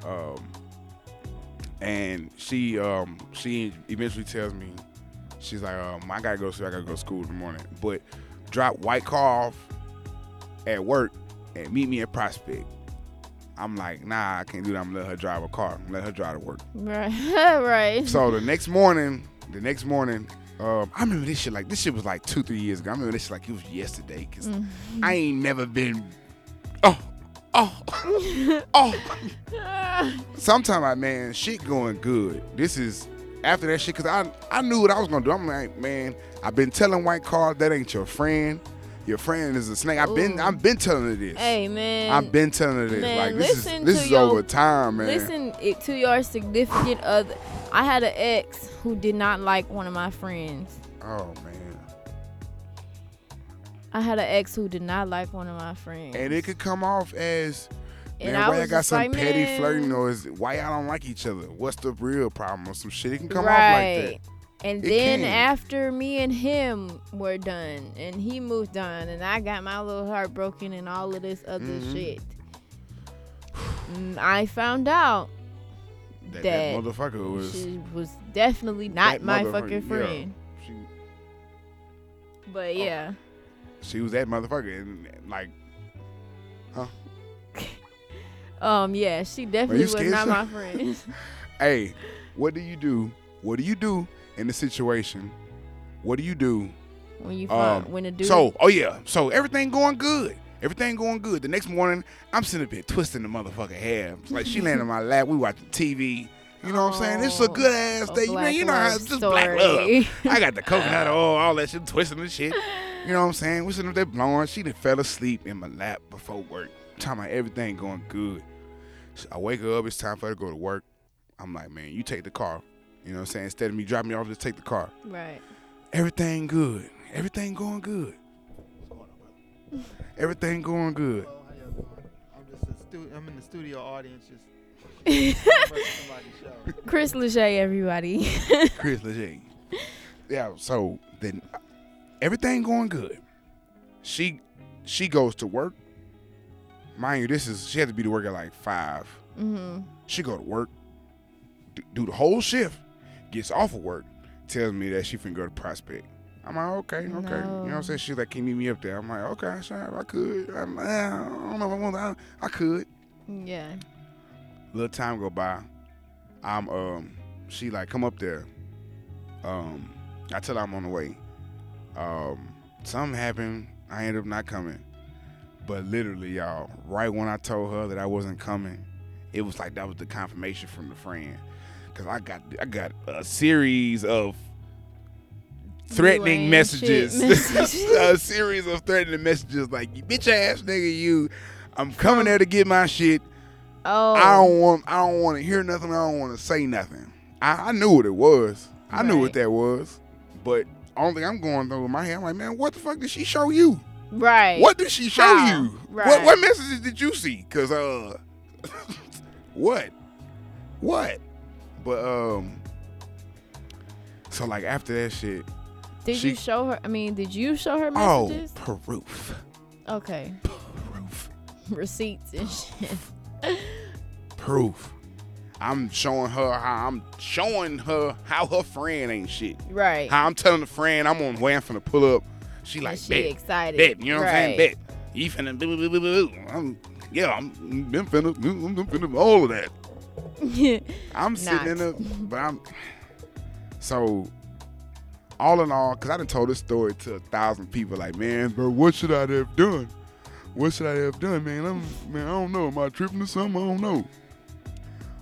Um, and she, um, she eventually tells me, she's like, um, I gotta go to, I gotta go to school in the morning. But drop white car off at work and meet me at Prospect. I'm like, nah, I can't do that. I'm gonna let her drive a car. I'm gonna let her drive to work. Right, right. So the next morning, the next morning, um, I remember this shit like this shit was like two, three years ago. I remember this shit like it was yesterday because Mm. I ain't never been. Oh, oh, oh. Sometime I man, shit going good. This is after that shit because I I knew what I was gonna do. I'm like, man, I've been telling White Car that ain't your friend. Your friend is a snake. I've been I've been telling her this. hey man. I've been telling her this. man, like this is listen this is your- over time, man. Listen it, to your significant other. I had an ex who did not like one of my friends. Oh man. I had an ex who did not like one of my friends. and it could come off as Man, I why y'all got some like, petty man, flirting or is why y'all don't like each other? What's the real problem or some shit? It can come right. off like that. And It then can. after me and him were done, and he moved on, and I got my little heart broken, and all of this other Mhm. shit, mm, I found out That, that that motherfucker was she was definitely not my fucking yeah. friend. she, But yeah, she was that motherfucker and like huh? um, yeah, she definitely was not my friend. hey, what do you do? What do you do in the situation? What do you do? when you find Um, when a dude, So, oh yeah, so everything going good. Everything going good. The next morning, I'm sitting up here twisting the motherfucker hair. It's like she landed on my lap. We watching TV. You know what I'm saying? It's a Oh, good ass a day. You know, you know how it's just black love. I got the coconut oil, all that shit, twisting the shit. You know what I'm saying? We sitting up there blowing. She done fell asleep in my lap before work. Talking about everything going good. So I wake her up. It's time for her to go to work. I'm like, man, you take the car. You know what I'm saying? Instead of me dropping me off, just take the car. right. Everything good. Everything going good. Everything going good. Hello, how y'all? I'm just a stu- I'm in the studio audience just show. Chris Lachey, everybody. Chris Leger. Yeah, so then everything going good. She she goes to work. Mind you, this is she had to be to work at like five. hmm She go to work, do, do the whole shift, gets off of work, tells me that she finna go to Prospect. I'm like, okay, okay. You know what I'm saying? She's like, can you meet me up there? I'm like, okay, sure, I could. I'm like, I don't know if I want to. I could. Yeah. little time go by. I'm um she like come up there. Um I tell her I'm on the way. Um something happened. I ended up not coming. But literally, y'all, right when I told her that I wasn't coming, it was like that was the confirmation from the friend. Cause I got I got a series of threatening messages. messages. a series of threatening messages like you bitch ass nigga you I'm coming there to get my shit. Oh. I don't want I don't want to hear nothing. I don't want to say nothing. I, I knew what it was. I knew what that was. But only thing I'm going through in my head, I'm like, man, what the fuck did she show you? Right. What did she show How? you? What Right. what messages did you see? Cause uh what? What? But um so like after that shit, Did she- you show her? I mean, did you show her messages? oh proof. Okay. Proof. Receipts and shit. Proof. I'm showing her how I'm showing her how her friend ain't shit. Right. How I'm telling the friend I'm on way I'm finna pull up. She like and she bet, excited. bet. You know what I'm saying? Bet. You finna boo, boo, boo. I'm yeah. I'm, I'm finna, I'm finna all of that. I'm sitting in the, but I'm so all in all, cause I done told this story to a thousand people. Like, man, bro, what should I have done? What should I have done, man? I'm man, I don't know. Am I tripping or something? I don't know.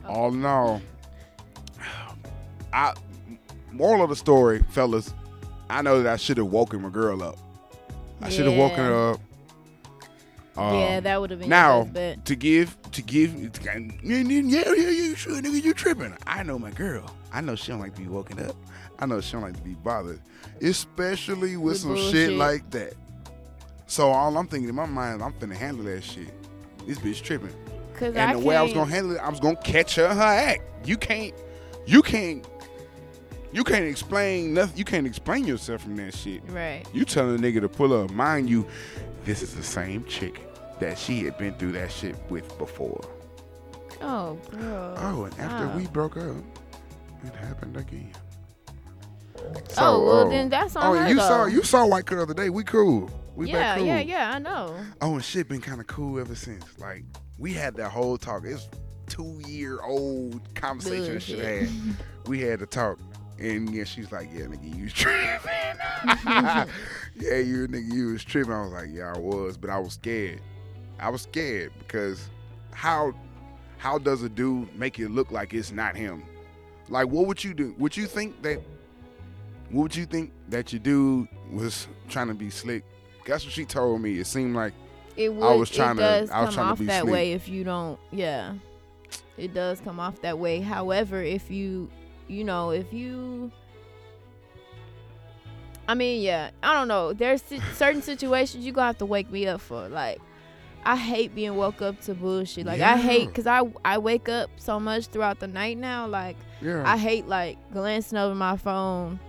Oh. All in all, I moral of the story, fellas, I know that I should have woken my girl up. I should have woken her up. Um, yeah, that would have been now to give to give yeah yeah yeah you sure nigga you tripping. I know my girl. I know she don't like to be woken up. I know she don't like to be bothered especially with With some shit like that. So all I'm thinking in my mind I'm finna handle that shit. This bitch tripping. Cause and I the way I was gonna handle it I was gonna catch her her act. You can't you can't you can't explain nothing you can't explain yourself from that shit. Right. you telling a nigga to pull up. Mind you, this is the same chick that she had been through that shit with before. Oh, girl. Oh, and after we broke up, it happened again. oh, well then that's on Oh, her you though. saw you saw White Girl the other day. We cool. We yeah, back cool. yeah, yeah. I know. Oh, and shit been kind of cool ever since. Like we had that whole talk. It's two year old conversation Bullshit. had. We had to talk. And yeah, she's like, yeah, nigga, you was tripping. yeah, you nigga, you was tripping. I was like, yeah, I was, but I was scared. I was scared because how how does a dude make it look like it's not him? Like, what would you do? Would you think that? What would you think that your dude was trying to be slick? That's what she told me. It seemed like It would. was trying it to- does I was come trying to off be that slick. way if you don't. Yeah, it does come off that way. However, if you, you know, if you. I mean, yeah, I don't know. There's certain situations you gonna have to wake me up for. Like, I hate being woke up to bullshit. Like I hate because I I wake up so much throughout the night now. Like Yeah. I hate like glancing over my phone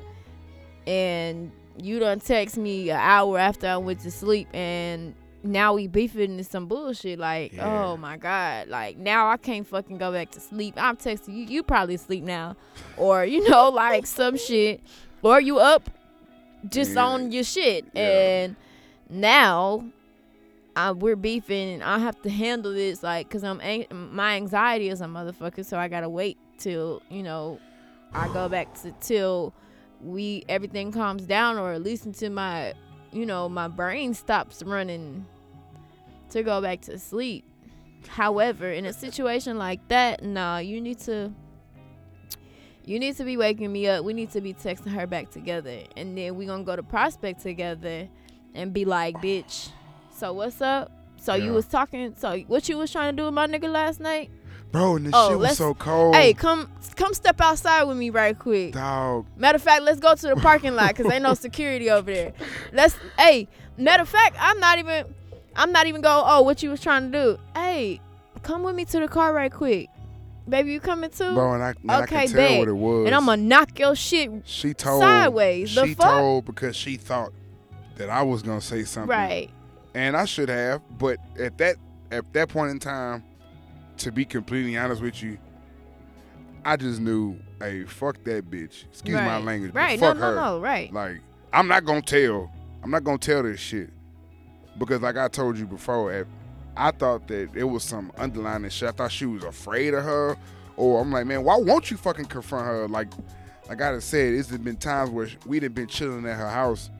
and you done text me an hour after I went to sleep and now we beefing into some bullshit. Like, oh Yeah. oh my God. Like now I can't fucking go back to sleep. I'm texting you, you probably sleep now. Or, you know, like some shit. Or you up just Yeah. on your shit. Yeah. And now I, we're beefing and I have to handle this like because I'm ang- my anxiety is a motherfucker, so I gotta wait till you know I go back to till we everything calms down or at least until my you know my brain stops running to go back to sleep. However, in a situation like that, nah, you need to you need to be waking me up. We need to be texting her back together, and then we gonna go to Prospect together and be like, bitch. So what's up? So you was talking. So what you was trying to do with my nigga last night? Bro, and this Oh, shit was so cold. Hey, come come step outside with me right quick. dog. Matter of fact, let's go to the parking lot because ain't no security over there. Let's. Hey, matter of fact, I'm not even. I'm not even going. Oh, what you was trying to do? Hey, come with me to the car right quick, baby. You coming too? Bro, and I, and I Okay, can tell what it was. and I'm gonna knock your shit she told sideways. The She fuck? told because she thought that I was gonna say something. right. And I should have, but at that at that point in time, to be completely honest with you, I just knew, hey, fuck that bitch. Excuse my language. but Right. No, Fuck no, her. no. Right. Like, I'm not gonna tell. I'm not gonna tell this shit. Because like I told you before, I thought that it was some underlying shit. I thought she was afraid of her. Or I'm like, man, why won't you fucking confront her? Like like I said, it's been times where we'd have been chilling at her house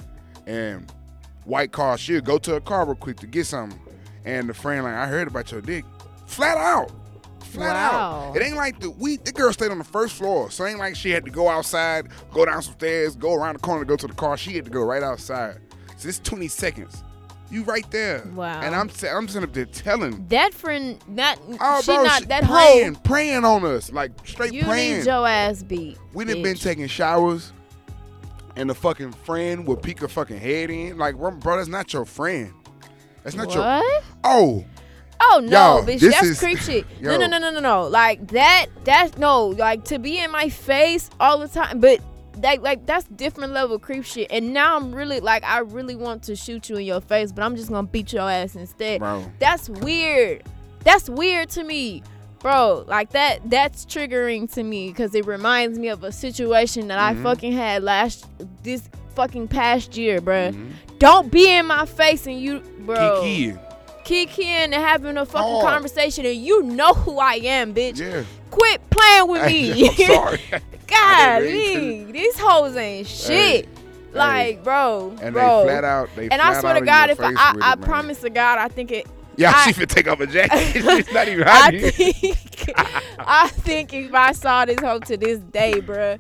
and white car, she'll go to her car real quick to get something. And the friend like, I heard about your dick. Flat out. Flat Wow. out. It ain't like the we the girl stayed on the first floor. So it ain't like she had to go outside, go down some stairs, go around the corner to go to the car. She had to go right outside. So it's 20 seconds. You right there. Wow. And I'm I'm sitting up there telling. That friend, not Oh, she bro, not she that praying, hoe. praying on us, like straight You praying. need your ass beat. We done been taking showers, and the fucking friend would peek her fucking head in. Like, bro, bro, that's not your friend. That's not what? your. Oh, Oh no, Yo, bitch, this that's is- creep shit. No, Yo. no, no, no, no, no. Like that, that's no, like to be in my face all the time, but like, like that's different level creep shit. And now I'm really like, I really want to shoot you in your face, but I'm just gonna beat your ass instead. bro. That's weird. That's weird to me, bro. Like that, that's triggering to me because it reminds me of a situation that Mhm. I fucking had last this fucking past year, bruh. Mhm. Don't be in my face and you, bro Kiki. kicking and having a fucking Hard. conversation and you know who I am, bitch. Yeah. Quit playing with me. I'm sorry. Golly, these hoes ain't shit. like, bro, And bro. they flat out. They and I swear to God, if I, I, I promise to God, I think it. Yeah, I- she finna take off a jacket. it's not even I hot. think, I think if I saw this hoe to this day, bruh,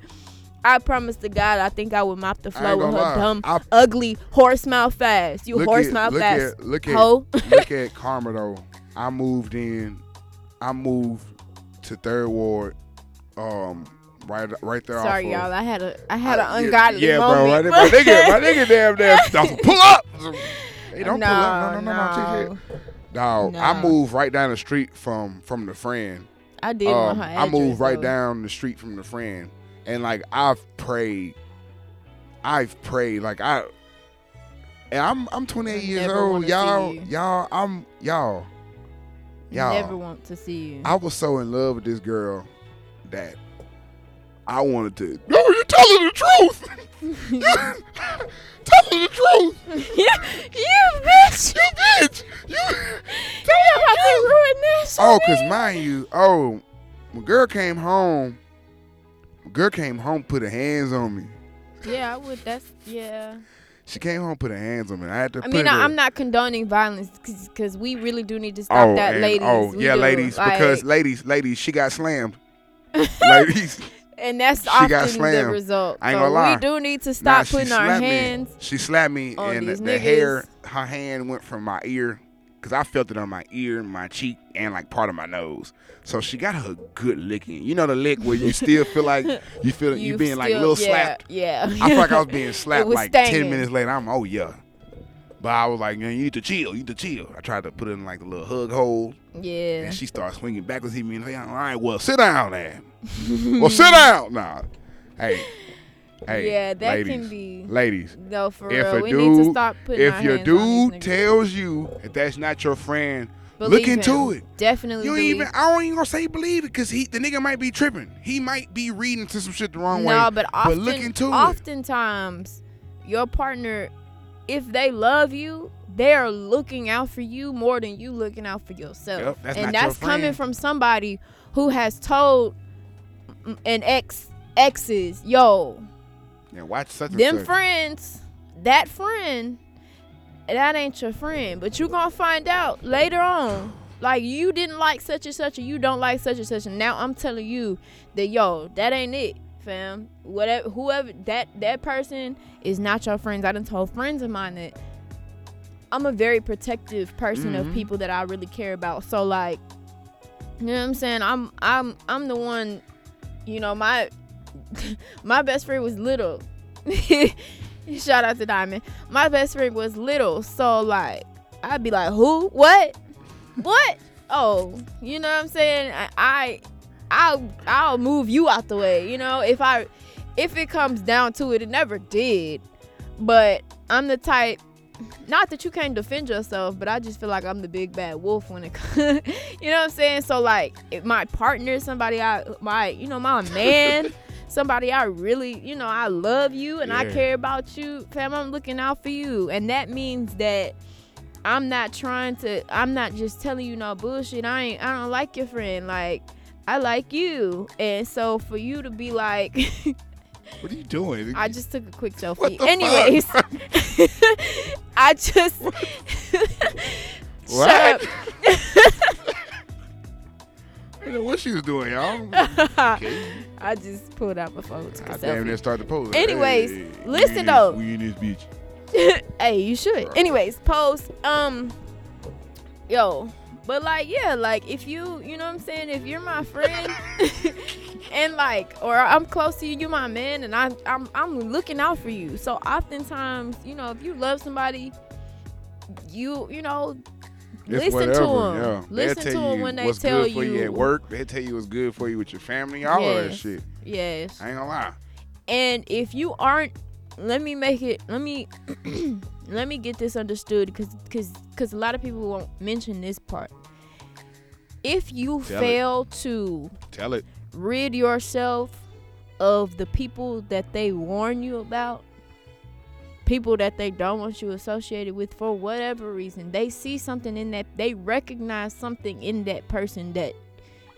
I promise to God, I think I would mop the floor with her lie. dumb, I- ugly horse mouth fast. You horse at, mouth look fast, At, look at hoe. look at Karma though. I moved in. I moved to Third Ward. Um, right, right there. Sorry, y'all. I had a, I had an yeah, ungodly yeah, moment. bro. My, my nigga, my nigga, damn, damn. Pull up. Hey, don't pull up. No, no, no, no. no. No. Dog, I No. moved right down the street from from the friend. I did Um, her I address. moved right though. down the street from the friend, and like I've prayed, I've prayed like I, and I'm I'm 28 I years old, y'all, y'all, I'm y'all, y'all. Never want to see you. I was so in love with this girl that I wanted to. No, you're telling the truth. telling the truth. you, you bitch! You bitch. You. You about to ruin this. Oh, cause me? mind you, oh, my girl came home, when girl came home, put her hands on me. Yeah, I would. That's yeah. She came home, put her hands on me. I had to. I mean, I, I'm not condoning violence because we really do need to stop Oh, that, and- ladies. oh We yeah, do. ladies, Like, because ladies, ladies, she got slammed. ladies, and that's she got often the result. I ain't so gonna lie. we do need to stop she putting our slapped me. hands. She slapped me, and the, the hair, her hand went from my ear, cause I felt it on my ear, my cheek, and like part of my nose. So she got her good licking. You know the lick where you still feel like you feel you, being like a little yeah, slapped. Yeah. I feel like I was being slapped like ten minutes later. I'm oh yeah, But I was like, man, you need to chill. You need to chill. I tried to put it in like a little hug hole, Yeah. and she started swinging backwards. He mean, all right, well, sit down, then. well, sit down. Nah, hey, hey, yeah, that ladies, can be. ladies. No, for if real. a we need to stop putting If our your hands on these dude tells you that that's not your friend, Believe look into him. it. Definitely You even. I don't even gonna say believe it because he the nigga might be tripping. He might be reading to some shit the wrong way. no, but often, but look into it. oftentimes, your partner, if they love you, they are looking out for you more than you looking out for yourself. Yep, that's and that's coming from somebody who has told an ex exes, yo, Yeah, watch such and them such. friends, that friend, that ain't your friend. But you gonna find out later on. Like you didn't like such and such, or you don't like such and such, and now I'm telling you that yo, that ain't it, fam. Whatever, whoever that that person is not your friends. I done told friends of mine that I'm a very protective person of Mhm. people that I really care about. So like, you know what I'm saying? I'm I'm I'm the one. You know my my best friend was little. Shout out to Diamond. My best friend was little, so like I'd be like, who? What? What? Oh, you know what I'm saying? I, I I'll I'll move you out the way. You know, if I if it comes down to it, it never did. But I'm the type. Not that you can't defend yourself, but I just feel like I'm the big bad wolf when it comes. you know what I'm saying? So like, if my partner, somebody I my you know my man, somebody I really you know I love you and I care about you, fam. I'm looking out for you, and that means that I'm not trying to. I'm not just telling you no bullshit. I ain't. I don't like your friend. Like I like you, and so for you to be like. What are you doing? I just took a quick selfie. Anyways? I just What? I don't know what she was doing, y'all. Okay. I just pulled out my phone. Took a I damn near selfie. start the pose. Anyways, Hey, listen we in though. We in this bitch. hey, you should. Anyways, post. Um, yo, but like, yeah, like if you, you know what I'm saying, if you're my friend, and like, or I'm close to you, you my man, and I, I'm, I'm looking out for you. So oftentimes, you know, if you love somebody, you, you know, It's listen to whatever, 'em. Yeah. Listen They'll to tell 'em you when they what's tell good for you you- at work. They'll tell you what's good for you with your family. All of that shit. yes. I ain't gonna lie. And if you aren't, let me make it. Let me let me get this understood because because because a lot of people won't mention this part. If you Tell it. fail to Tell it. rid yourself of the people that they warn you about, people that they don't want you associated with for whatever reason, they see something in that, they recognize something in that person that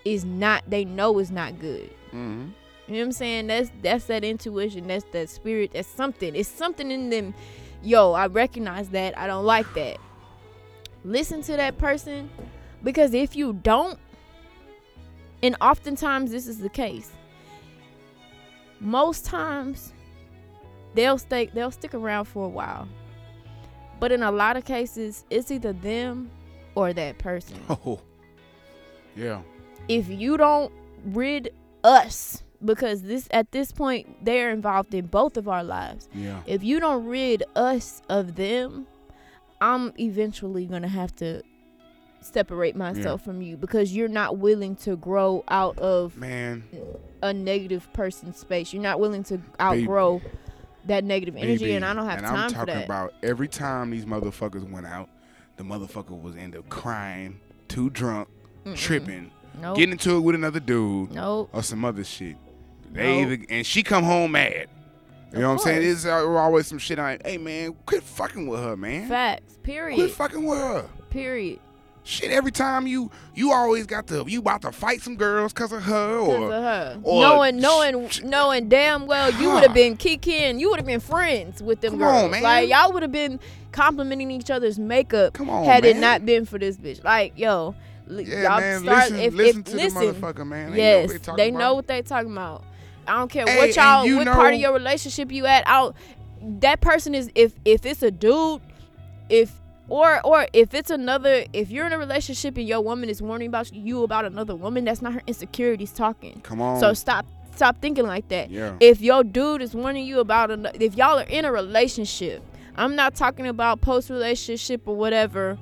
is not, they know is not good. Mm-hmm. You know what I'm saying? That's that's that intuition. That's that spirit. That's something. It's something in them. Yo, I recognize that. I don't like that. Listen to that person because if you don't, and oftentimes this is the case. Most times they'll stay they'll stick around for a while. But in a lot of cases, it's either them or that person Oh. Yeah. if you don't rid us because this at this point they're involved in both of our lives Yeah. if you don't rid us of them i'm eventually gonna have to separate myself from you because you're not willing to grow out of Man. a negative person space you're not willing to outgrow that negative energy baby. and i don't have and time I'm for talking about every time these motherfuckers went out, the motherfucker was end up crying, too drunk, Mm-mm. tripping, nope getting into it with another dude nope or some other shit. They Nope. either, and she come home mad. You know what I'm saying? uh, always some shit. I, hey man, quit fucking with her, man. facts Period. Quit fucking with her. period Shit, every time you you always got to you about to fight some girls cause of her Because or of her. or- knowing, knowing, knowing damn well you would have been kicking, you would have been friends with them Come girls. on, man. Like y'all would have been complimenting each other's makeup come on, had it not been for this bitch. Like yo, Yeah, y'all man, start listen, if, listen if to listen. the motherfucker, man. They know yes, what they, talking they about. know what they talking about. I don't care Hey, what y'all, what part of your relationship you at. Out that person is if if it's a dude, if or or if it's another if you're in a relationship and your woman is warning about you about another woman, that's not her insecurities talking. Come on. So stop stop thinking like that. yeah. If your dude is warning you about an, if y'all are in a relationship, I'm not talking about post relationship or whatever.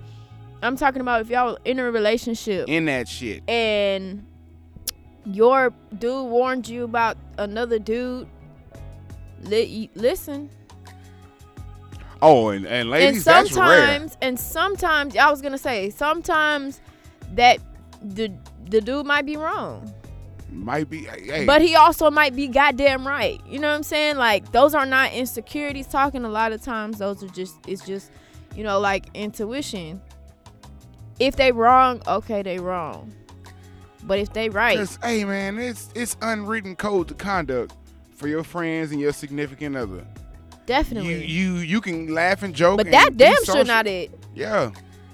I'm talking about if y'all in a relationship In that shit. and your dude warned you about another dude. Li- listen, Oh, and, and and ladies, that's rare. sometimes, and sometimes, I was gonna say, sometimes that the the dude might be wrong. Might be. Hey, But he also might be goddamn right. You know what I'm saying? Like those are not insecurities talking. A lot of times those are just it's just, you know, like intuition. If they wrong, okay, they wrong. But if they right, Just, hey man, it's it's unwritten code to conduct for your friends and your significant other. Definitely. you you can laugh and joke. but and that be damn sure social. not it. Yeah,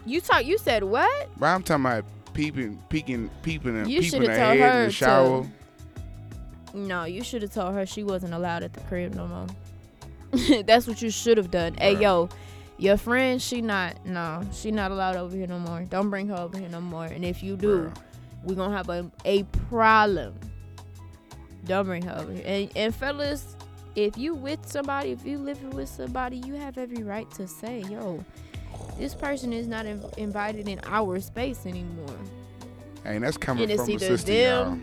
You talk you said what? but I'm talking about peeping, peeking, peeping, and You peeping shoulda her told head her in the to- shower. No, you should have told her she wasn't allowed at the crib no more. That's what you should have done. Hey yo, your friend, she not no, she not allowed over here no more. Don't bring her over here no more. And if you do, Bruh. We're gonna have a, a problem. Don't bring her over here. And, and fellas, if you with somebody, if you living with somebody, you have every right to say, yo, this person is not in, invited in our space anymore. And that's coming And it's from a either sister, y'all.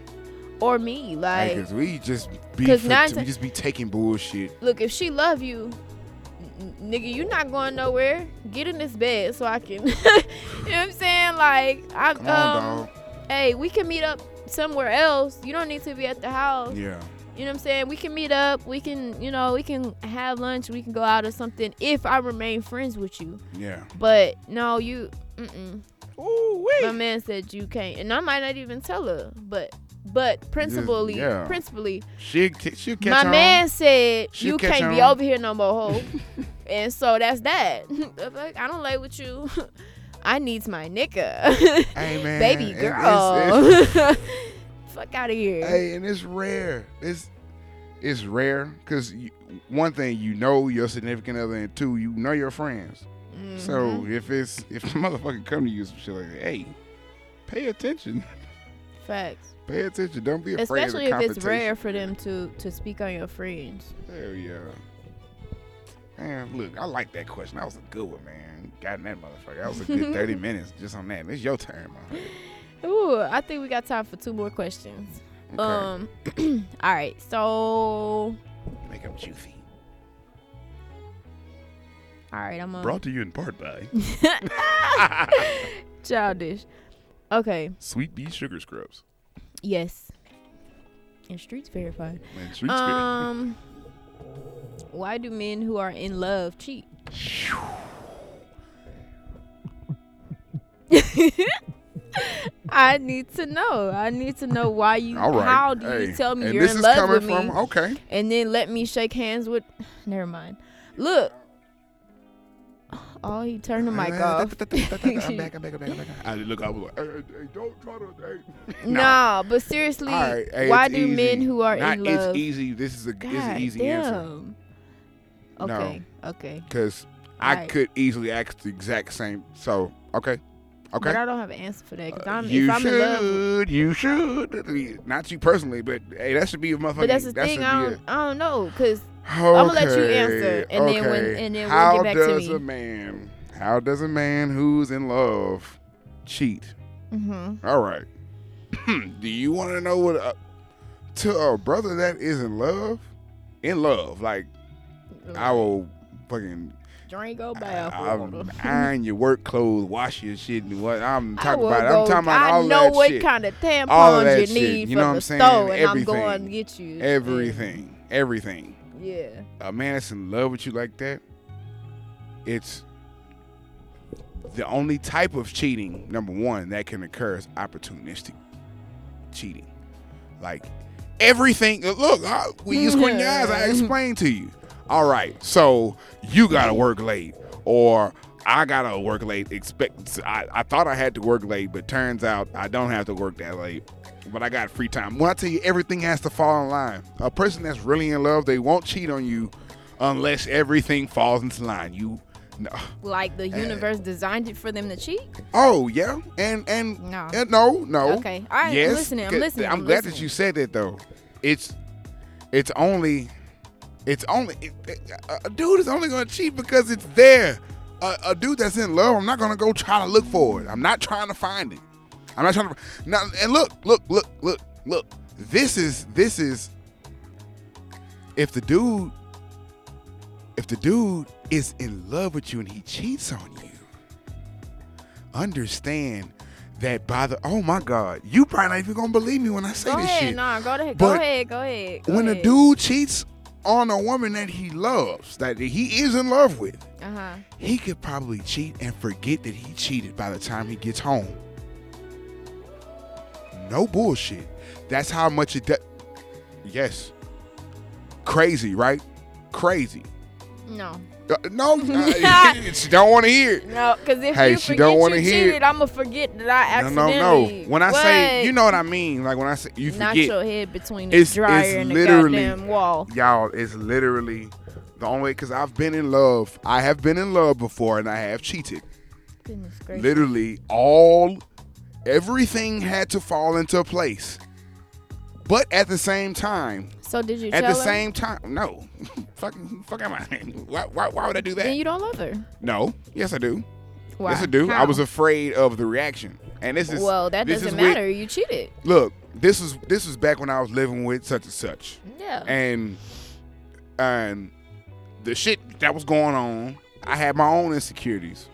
or me. Like, Hey, cause we just be 'Cause nine we just be taking bullshit. look, if she love you, nigga, you not going nowhere. Get in this bed so I can. you know what I'm saying? Like, I Come um, on, dog. Hey, we can meet up somewhere else. You don't need to be at the house. Yeah. You know what I'm saying? We can meet up. We can, you know, we can have lunch. We can go out or something if I remain friends with you. Yeah. But no, you. Mm-mm. Ooh My man said you can't, and I might not even tell her. But, but principally, yeah. principally, She she'll catch my man said She'll you can't be over here no more, ho. and so that's that. I don't lay with you. I needs my nigga, Hey man, baby girl. It's, it's, Fuck out of here. hey, and it's rare. It's it's rare because one thing you know your significant other, and two you know your friends. So Mhm. if it's if the motherfucker come to you some shit like that, hey, pay attention. facts. Pay attention. Don't be afraid Especially of if it's rare for them to to speak on your friends. Hell yeah. Man, look, I like that question. That was a good one, man. Got in that motherfucker. That was a good 30 minutes just on that. It's your turn, man. Ooh, I think we got time for two more questions. Okay. Um, all right. So, Make them juicy. all right, I'm on Brought to you in part by childish. Okay. Sweet Bee Sugar Scrubs. Yes. And streets verified. Man, Sweet Um, why do men who are in love cheat? I need to know. I need to know why you. All right. How do Hey, you tell me and you're in love coming with me, from okay. and then let me shake hands with? Never mind. Look. Oh, he turned the mic off. I'm back. I'm back. I'm back. I'm back. I look. I was like, hey, hey, hey, don't try to. Hey. Nah, but seriously, All right, hey, why it's do men who are Not in love? it's easy. This is a God it's an easy answer damn. Okay. Okay. because I Alright. could easily ask the exact same. So okay, okay. But I don't have an answer for that because Uh, I'm you if I'm should. in love. You should. Not you personally, but hey, that should be a motherfucking. But that's the that thing. I don't, I don't know because Okay, I'ma let you answer, and then when- and then we'll get back to How does me. a man? How does a man who's in love cheat? mm-hmm. All right. Do you want to know what? A, to a brother that is in love, in love, like I will fucking drink go bath. I'm iron your work clothes, wash your shit, and what I'm talking about. go, I'm talking about I all know that what shit. kind of All of tampons that you shit, need you know from what the I'm saying? store, and I'm Everything. going to get you Everything, everything. Yeah. a man that's in love with you like that, it's the only type of cheating, number one, that can occur is opportunistic cheating. Like everything, look, I, when you squint your eyes, I explained to you. All right, so you gotta work late, or I gotta work late. Expect I, I thought I had to work late, but turns out I don't have to work that late. But I got free time. When I tell you everything has to fall in line, a person that's really in love, they won't cheat on you unless everything falls into line. You, no. Like the universe designed it for them to cheat? oh yeah, and and No. uh, no, no. Okay. All right. yes, I'm listening. I'm listening. I'm, I'm glad listening. that you said that though. It's it's only It's only it, it- a- dude is only gonna cheat because it's there. A, a dude that's in love, I'm not gonna go try to look for it. I'm not trying to find it. I'm not trying to. Now, and look, look, look, look, look. This is this is. If the dude, if the dude is in love with you and he cheats on you, understand that by the oh my god, you probably not even gonna believe me when I say Go this ahead, shit. nah, go ahead, go But ahead, go ahead. Go when a dude cheats on a woman that he loves, that he is in love with, uh-huh. he could probably cheat and forget that he cheated by the time he gets home. No bullshit. That's how much it does. Yes. Crazy, right? Crazy. No. Uh, no, uh, she don't want to hear it. No, because if Hey, you she forget don't you wanna hear it. cheated, I'm gonna forget that I accidentally. no, no. no. When I say, you know what I mean. Like when I say, you knock forget. your head between the It's- dryer it's and the goddamn wall. y'all it's literally the only way because i've been in love i have been in love before and i have cheated Goodness gracious. literally all everything had to fall into place but at the same time So did you at tell the her? same time no fucking fuck am i why, why, why would i do that Then you don't love her. no yes i do Why? yes i do i was afraid of the reaction and this is well, that this doesn't is with- matter. You cheated. look this was this was back when i was living with such and such Yeah. and and the shit that was going on, I had my own insecurities.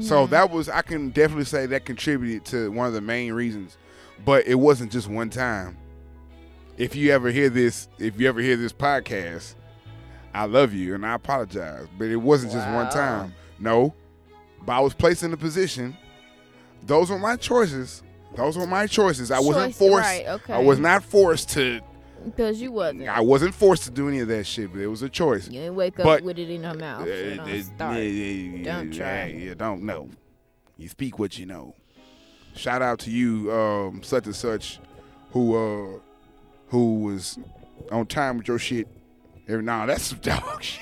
So Mhm. that was I can definitely say that contributed to one of the main reasons. But it wasn't just one time. If you ever hear this, if you ever hear this podcast, I love you and I apologize. But it wasn't just one time. No. But I was placed in a position. Those were my choices. Those were my choices. I wasn't forced. Right, okay. I was not forced to Because you wasn't. I wasn't forced to do any of that shit, but it was a choice. you didn't wake up But- with it in her mouth. Uh, don't uh, start. yeah, yeah, Don't yeah, try. You don't know. You speak what you know. Shout out to you, um, such and such, who uh, who was on time with your shit. Every now that's some dog shit.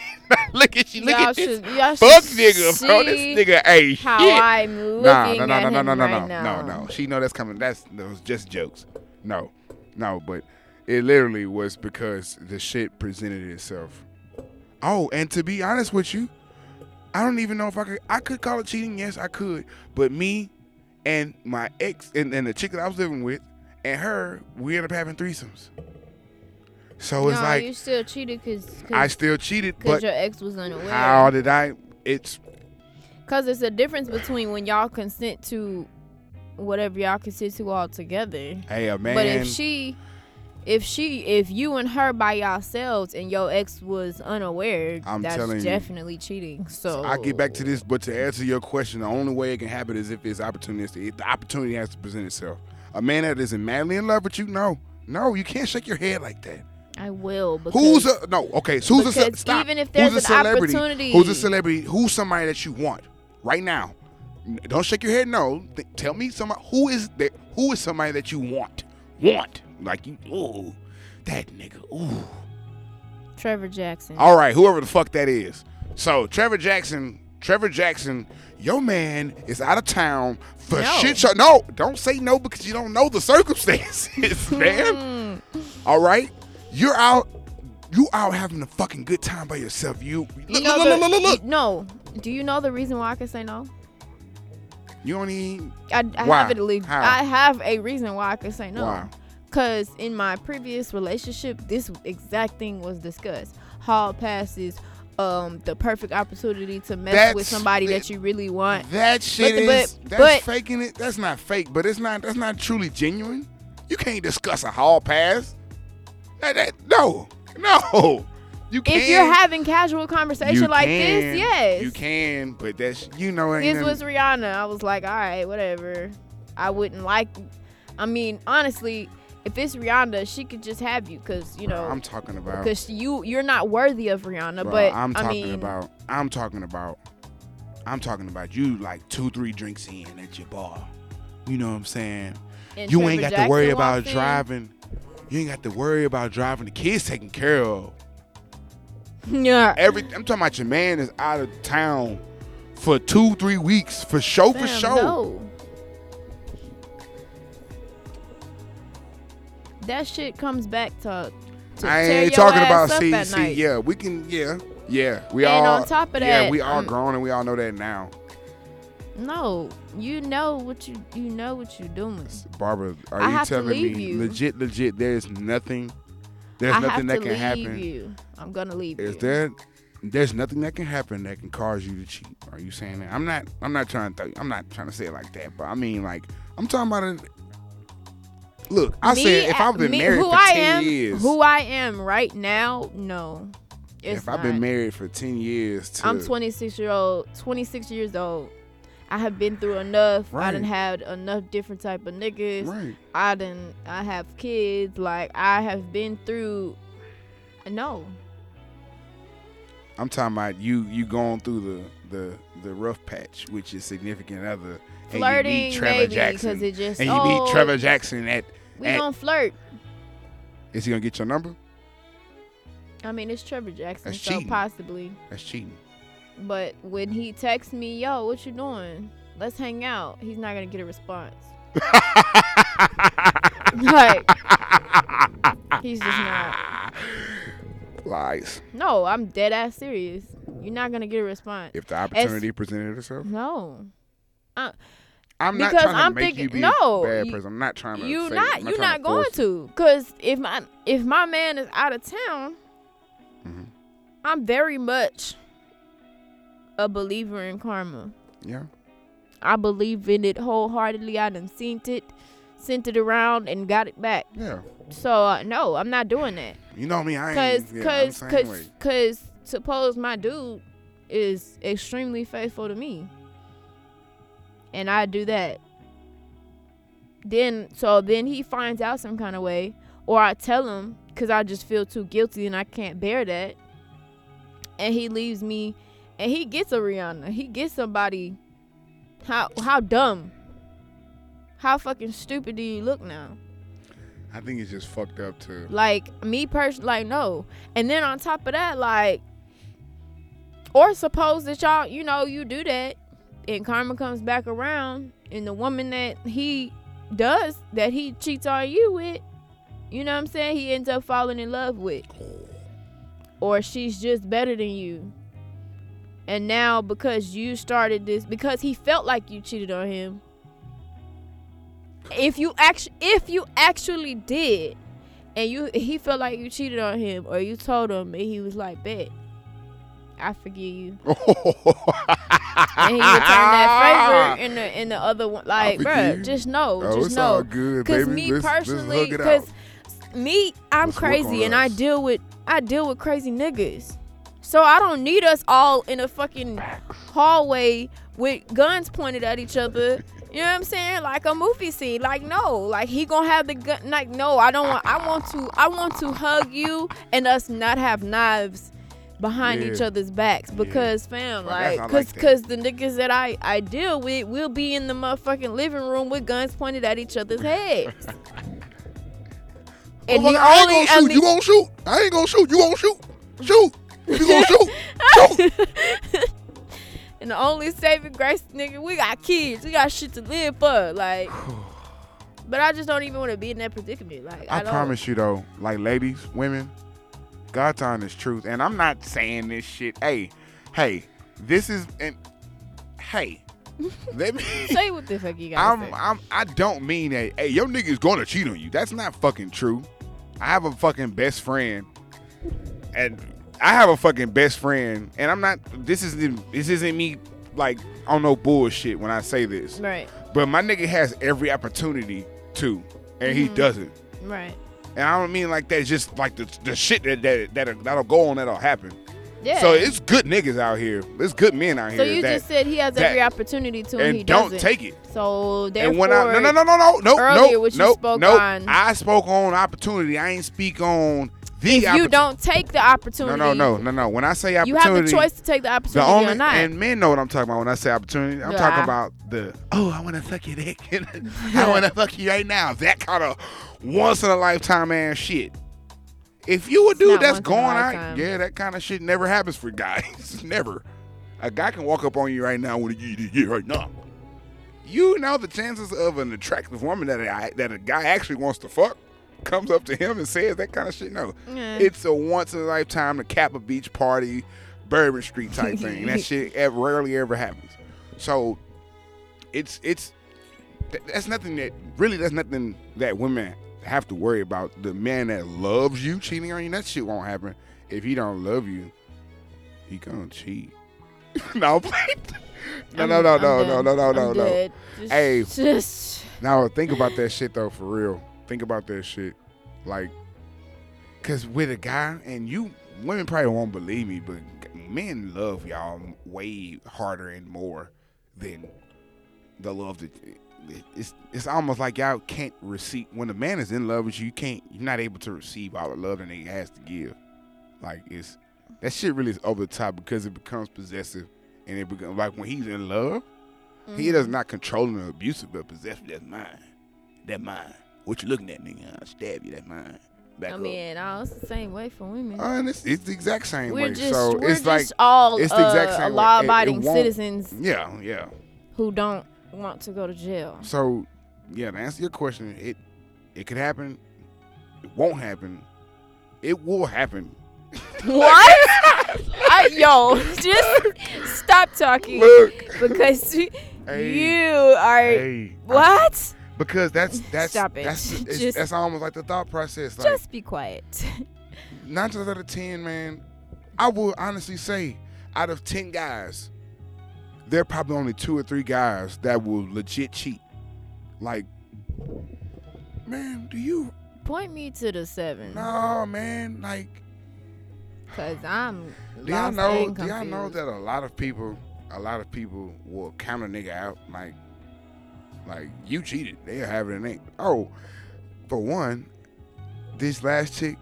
look at you. Look y'all at this should, y'all fuck nigga, bro. This nigga, hey, How shit. I'm looking Nah, no, no, at no, no, him no, no, right no, now. no, no. She know that's coming. That's those just jokes. No, no, but it literally was because the shit presented itself. Oh, and to be honest with you, I don't even know if I could. I could call it cheating. Yes, I could. But me and my ex and, and the chick that I was living with and her, we ended up having threesomes. So it's no, like you still cheated because I still cheated, because but your ex was unaware. how did I? It's Because it's a difference between when y'all consent to whatever y'all consent to all together. hey a man. But if she, if she, if you and her by yourselves and your ex was unaware, I'm that's telling you. definitely cheating. So I get back to this, but to answer your question, the only way it can happen is if it's opportunistic. If the opportunity has to present itself. A man that isn't madly in love with you, no, no, you can't shake your head like that. I will. Who's a no? Okay, so who's a stop. even if Who's there's a an celebrity? opportunity- Who's a celebrity? Who's somebody that you want right now? Don't shake your head. No, Th- tell me somebody who is that? Who is somebody that you want? Want like you? Ooh, that nigga. Ooh. Trevor Jackson. All right, whoever the fuck that is. So Trevor Jackson, Trevor Jackson, your man is out of town for No. shit show. No, don't say no because you don't know the circumstances, man. Mm. All right, you're out. You out having a fucking good time by yourself. You You look, look, the- look, look, look. No. Do you know the reason why I can say no? You don't even. I, I Why? have it. le-? I have a reason why I can say no. Why? Cause in my previous relationship, this exact thing was discussed. Hall passes, um, the perfect opportunity to mess That's- with somebody that you really want. That shit But- is. but- that's but- faking it. That's not fake, but it's not. That's not truly genuine. You can't discuss a hall pass. That, that, no, no. You can. If you're having casual conversation You like can, this, yes. You can, but that's you know. ain't This nothing- was Rihanna. I was like, all right, whatever. I wouldn't like. I mean, honestly, if it's Rihanna, she could just have you, cause you know, I'm talking about. cause you you're not worthy of Rihanna. bro, but I'm I talking mean, about. I'm talking about. I'm talking about you like two, three drinks in at your bar. You know what I'm saying? you Trevor ain't got to worry about in, driving. You ain't got to worry about driving. The kids taken care of. Yeah. Every I'm talking about your man is out of town for two, three weeks for show for Fam, show. No. That shit comes back to to I ain't talking about see, see, night. yeah, we can, yeah, yeah, we And all. on top of yeah, we all um, grown and we all know that now. No, you know what you you know what you're doing. Barbara, are I you have to telling leave me you. legit, legit? There's nothing. There's I nothing have that to can leave happen. you. I'm gonna leave Is you. there? There's nothing that can happen that can cause you to cheat. Are you saying that? I'm not. I'm not trying to. I'm not trying to say it like that. But I mean, like, I'm talking about it. Look, I Me said if I've been me- married who for I ten am, years, Who I am right now, no. If I've been married for ten years, to, I'm 26 year old, 26 years old. I have been through enough. I Right. done had enough different type of niggas. right. I done. I have kids. Like I have been through. No, I'm talking about you. You going through the the the rough patch, which is significant other. and you flirting meet Trevor maybe Jackson, it just. and you oh, meet Trevor Jackson at. We at- gonna flirt. Is he gonna get your number? I mean, it's Trevor Jackson, That's so cheating. possibly. That's cheating. But when he texts me, "Yo, what you doing? Let's hang out," he's not gonna get a response. like he's just not. Lies. No, I'm dead ass serious. You're not gonna get a response. If the opportunity presented itself, No, uh, I'm not Because trying to I'm make thinking- you be no, a bad person. I'm not trying to. you not. You trying not going to. Cause if my if my man is out of town, Mhm. I'm very much a believer in karma. Yeah. I believe in it wholeheartedly. I done seen it, sent it around, and got it back. Yeah. So uh, no, I'm not doing that. You know me. I Cause, ain't. Yeah, cause, cause, way. cause, suppose my dude is extremely faithful to me, and I do that. Then, so then he finds out some kind of way, or I tell him because I just feel too guilty and I can't bear that, and he leaves me, and he gets a Rihanna. He gets somebody. How how dumb? How fucking stupid do you look now? I think it's just fucked up too. Like me personally, like no. And then on top of that, like, or suppose that y'all, you know, you do that, and karma comes back around, and the woman that he does that he cheats on you with, you know what I'm saying? He ends up falling in love with, or she's just better than you. And now because you started this, because he felt like you cheated on him. If you actually, if you actually did, and you he felt like you cheated on him or you told him and he was like bet i forgive you and he returned that favor in the in the other one like bruh just know Oh, just know good, because baby. me let's, personally let's because out. me i'm Let's crazy and i deal with i deal with crazy niggas so i don't need us all in a fucking hallway with guns pointed at each other you know what I'm saying? Like a movie scene. Like no, like he gonna have the gun. Like no, I don't want. I want to. I want to hug you and us not have knives behind each other's other backs Yeah. because fam, Well, like, cause, like cause the niggas that I I deal with will be in the motherfucking living room with guns pointed at each other's heads. and Motherfucker, the I only, ain't gonna shoot. the- You gonna shoot? I ain't gonna shoot. You gonna shoot? Shoot. You gonna shoot, shoot. And the only saving grace, nigga, we got kids. We got shit to live for. Like, but I just don't even want to be in that predicament. Like, I, I promise you though, like ladies, women, God's honest truth, and I'm not saying this shit. Hey, hey, this is and hey, let me. Say what the fuck you got. I'm, I'm, I don't mean that. Hey, your nigga's gonna cheat on you. That's not fucking true. I have a fucking best friend, and I have a fucking best friend, and I'm not. This isn't. This isn't me like on no bullshit when I say this. right, But my nigga has every opportunity to, and he Mhm. doesn't. right. And I don't mean like that. Just like the the shit that that that'll, that'll go on that'll happen. Yeah. So it's good niggas out here. There's good men out So here So you that just said he has that- every opportunity to, and, and he don't doesn't. take it. So therefore, And when I no no no no no no earlier no no no I spoke on opportunity. I ain't speak on the if you don't take the opportunity, no no no no. No. When I say opportunity, you have the choice to take the opportunity the only or not. and men know what I'm talking about when I say opportunity. I'm Yeah. talking about the oh I want to suck your dick. I want to fuck you right now. That kind of once in a lifetime ass shit. If you a It's dude that's once in a going out, yeah, that kind of shit never happens for guys. never. A guy can walk up on you right now with a yeah, yeah right now. You know the chances of an attractive woman that a, that a guy actually wants to fuck comes up to him and says that kind of shit. No, Yeah. it's a once in a lifetime to cap a beach party, Bourbon Street type thing. that shit ever, rarely ever happens. So it's it's that's nothing that really that's nothing that women have to worry about. The man that loves you cheating on you, that shit won't happen. If he don't love you, he gonna cheat. no, no, no, no, no, no, no, no, no, no. Hey. just Now think about that shit though, for real. Think about that shit, like, cause with a guy and you, women probably won't believe me, but men love y'all way harder and more than the love that it's. It's almost like y'all can't receive when a man is in love with you. You can't. You're not able to receive all the love that he has to give. Like it's that shit really is over the top because it becomes possessive and it becomes like when he's in love. He does mm-hmm. not controlling or abusive, but possessive. That's mine. That mine. What you looking at, nigga? I'll stab you. That's mine. Back I up. mean, no, it's the same way for women. Uh, and it's, it's the exact same we're way. just so we're it's just like, all it's the exact uh, same way. It- it law-abiding won't- citizens yeah, yeah. who don't want to go to jail. So, yeah, to answer your question, it it could happen. It won't happen. It will happen. what? I, yo, just stop talking Look, because you Hey. are hey, what? Because that's that's Stop it. that's it's, Just- that's almost like the thought process. Like, Just be quiet. nine times out of ten, man, I will honestly say, out of ten guys, there are probably only two or three guys that will legit cheat. Like, man, do you? Point me to the seven, No, man. Like, cause I'm. do y'all know? Do y'all know that a lot of people, a lot of people will count a nigga out. Like, like you cheated. They'll have it in they. Oh, for one, this last chick.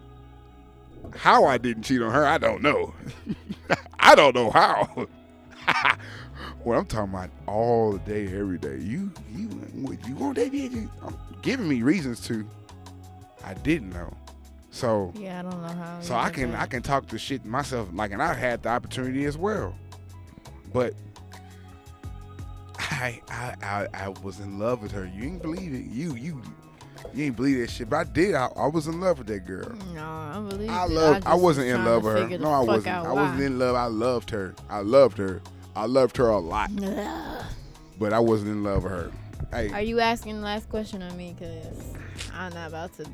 How I didn't cheat on her, I don't know. I don't know how. well, I'm talking about all the day, every day. You, you, you want that bitch? I'm giving me reasons to. I didn't know. So, Yeah, I don't know how. so I can that. I can talk to shit myself, like, and I had the opportunity as well. But I I I, I was in love with her. You ain't believe it. You you you ain't believe that shit. But I did. I, I was in love with that girl. No, I believe. I love. I, just wasn't in love with her. No, I wasn't. I wasn't in love. I loved her. I loved her. I loved her a lot. Ugh. But I wasn't in love with her. Hey, Are you asking the last question on me? Cause I'm not about to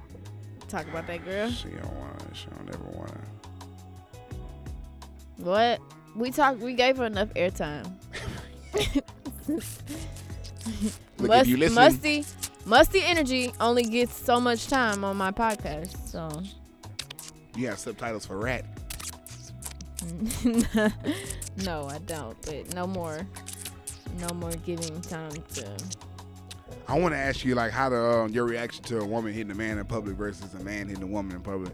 talk about that girl. she don't want. She don't ever want. What? We talked. We gave her enough airtime. Must- if you listen, musty, musty energy only gets so much time on my podcast. So you have subtitles for rat. no, I don't. But no more, no more giving time to. I want to ask you like how the um, your reaction to a woman hitting a man in public versus a man hitting a woman in public.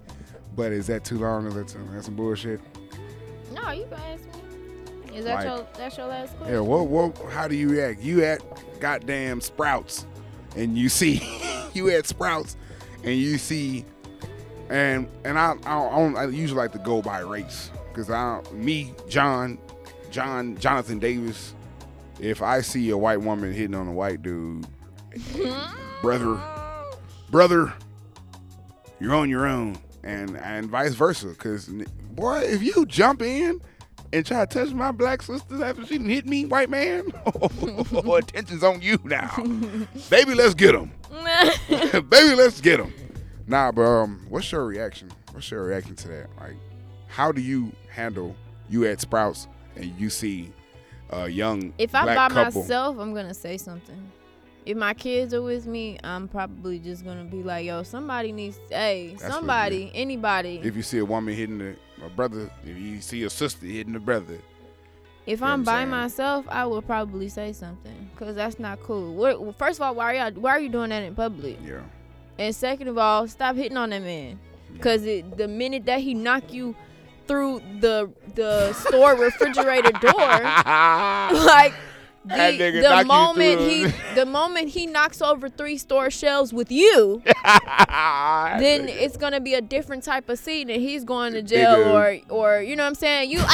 But is that too long? Is that too, that's some bullshit? No, you can ask me. Is that Like- your that's your last question? Yeah. What? What? How do you react? You at goddamn Sprouts, and you see you at Sprouts, and you see, and and I I, don't, I usually like to go by race because I me John John Jonathan Davis. If I see a white woman hitting on a white dude, brother, brother, you're on your own, and and vice versa. Cause boy, if you jump in and try to touch my black sister after she hit me, white man, attention's on you now, baby. Let's get him, baby. Let's get him. Nah, but um, what's your reaction? What's your reaction to that? Like, how do you handle you at Sprouts and you see a young If I'm by couple? myself, I'm gonna say something. If my kids are with me, I'm probably just gonna be like, "Yo, somebody needs, hey, That's what somebody, anybody." If you see a woman hitting the, a brother, if you see your sister hitting the brother, If You know I'm by saying? myself, I will probably say something, cause that's not cool. What, first of all, why are y'all? why are you doing that in public? yeah. And second of all, stop hitting on that man, cause it, the minute that he knock you through the the store refrigerator door, like the, That nigga the moment he the moment he knocks over three store shelves with you, then it's gonna be a different type of scene, and he's going to jail Nigga. or or you know what I'm saying? You oh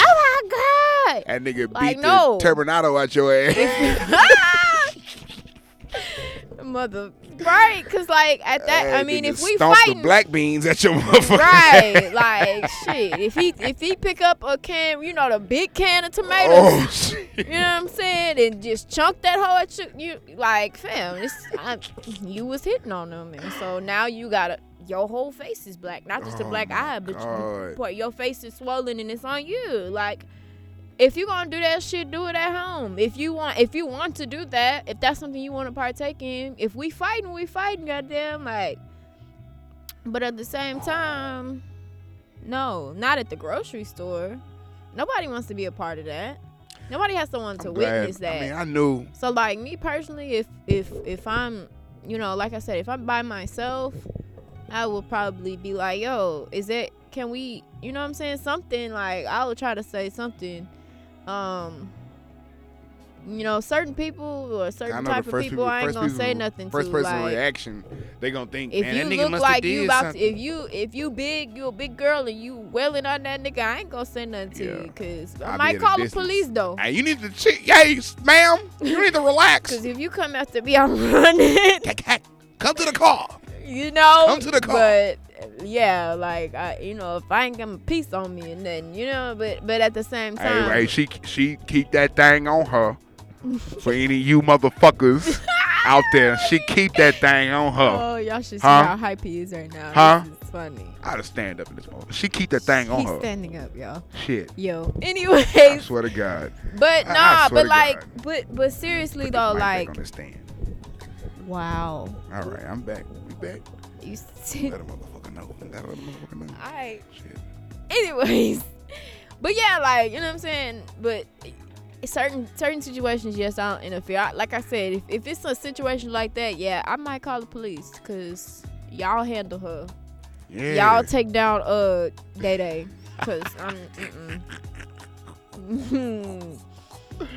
my god. that nigga Like, beat no. the Terminato out your ass. Mother, right? Cause like at that, I Hey, mean, if we fighting, the black beans at your motherfucker. right? Like shit. If he if he pick up a can, you know, the big can of tomatoes. Oh shit. You know what I'm saying? And just chunk that hoe at you. You like, fam, it's, I, you was hitting on them, and so now you gotta. Your whole face is black, not just a Oh black eye, but you, your face is swollen and it's on you. Like, if you gonna do that shit, do it at home. If you want, if you want to do that, if that's something you want to partake in, if we fighting, we fighting, goddamn, like. But at the same time, no, not at the grocery store. Nobody wants to be a part of that. Nobody has want to witness that. I mean, I knew. So like me personally, if if if I'm, you know, like I said, if I'm by myself, I will probably be like, yo, is it? Can we? You know what I'm saying? Something like I will try to say something. Um. You know, certain people or certain type of people, I ain't gonna say nothing First to. person like, reaction, they gonna think, if man, you that nigga look like you about to, if you if you big, you a big girl and you wailing on that nigga, I ain't gonna say nothing to Yeah. you because I'll I be might call the police though. Hey, you need to check. Hey, ma'am, you need to relax. Because if you come after me, I'm running. Come to the car. you know. Come to the car. But yeah, like I, you know, if I ain't got a piece on me and then you know, but but at the same time, Hey, hey, she she keep that thing on her. For any you motherfuckers out there, she keep that thing on her. oh y'all should see Huh? how hype he is right now. Huh? Is funny. I'd stand up in this moment. She keep that thing on her. standing up, y'all. Shit. Yo. I Anyways, swear to God. but I- I nah, but like, God. but but seriously though, like, on this stand. wow, All right, I'm back. We back. you. See, know. Let a motherfucker know. I. Shit. anyways but yeah like you know what i'm saying but certain certain situations yes i don't interfere I, like i said if, if it's a situation like that yeah i might call the police because y'all handle her Yeah. y'all take down uh day day because i'm mm-mm.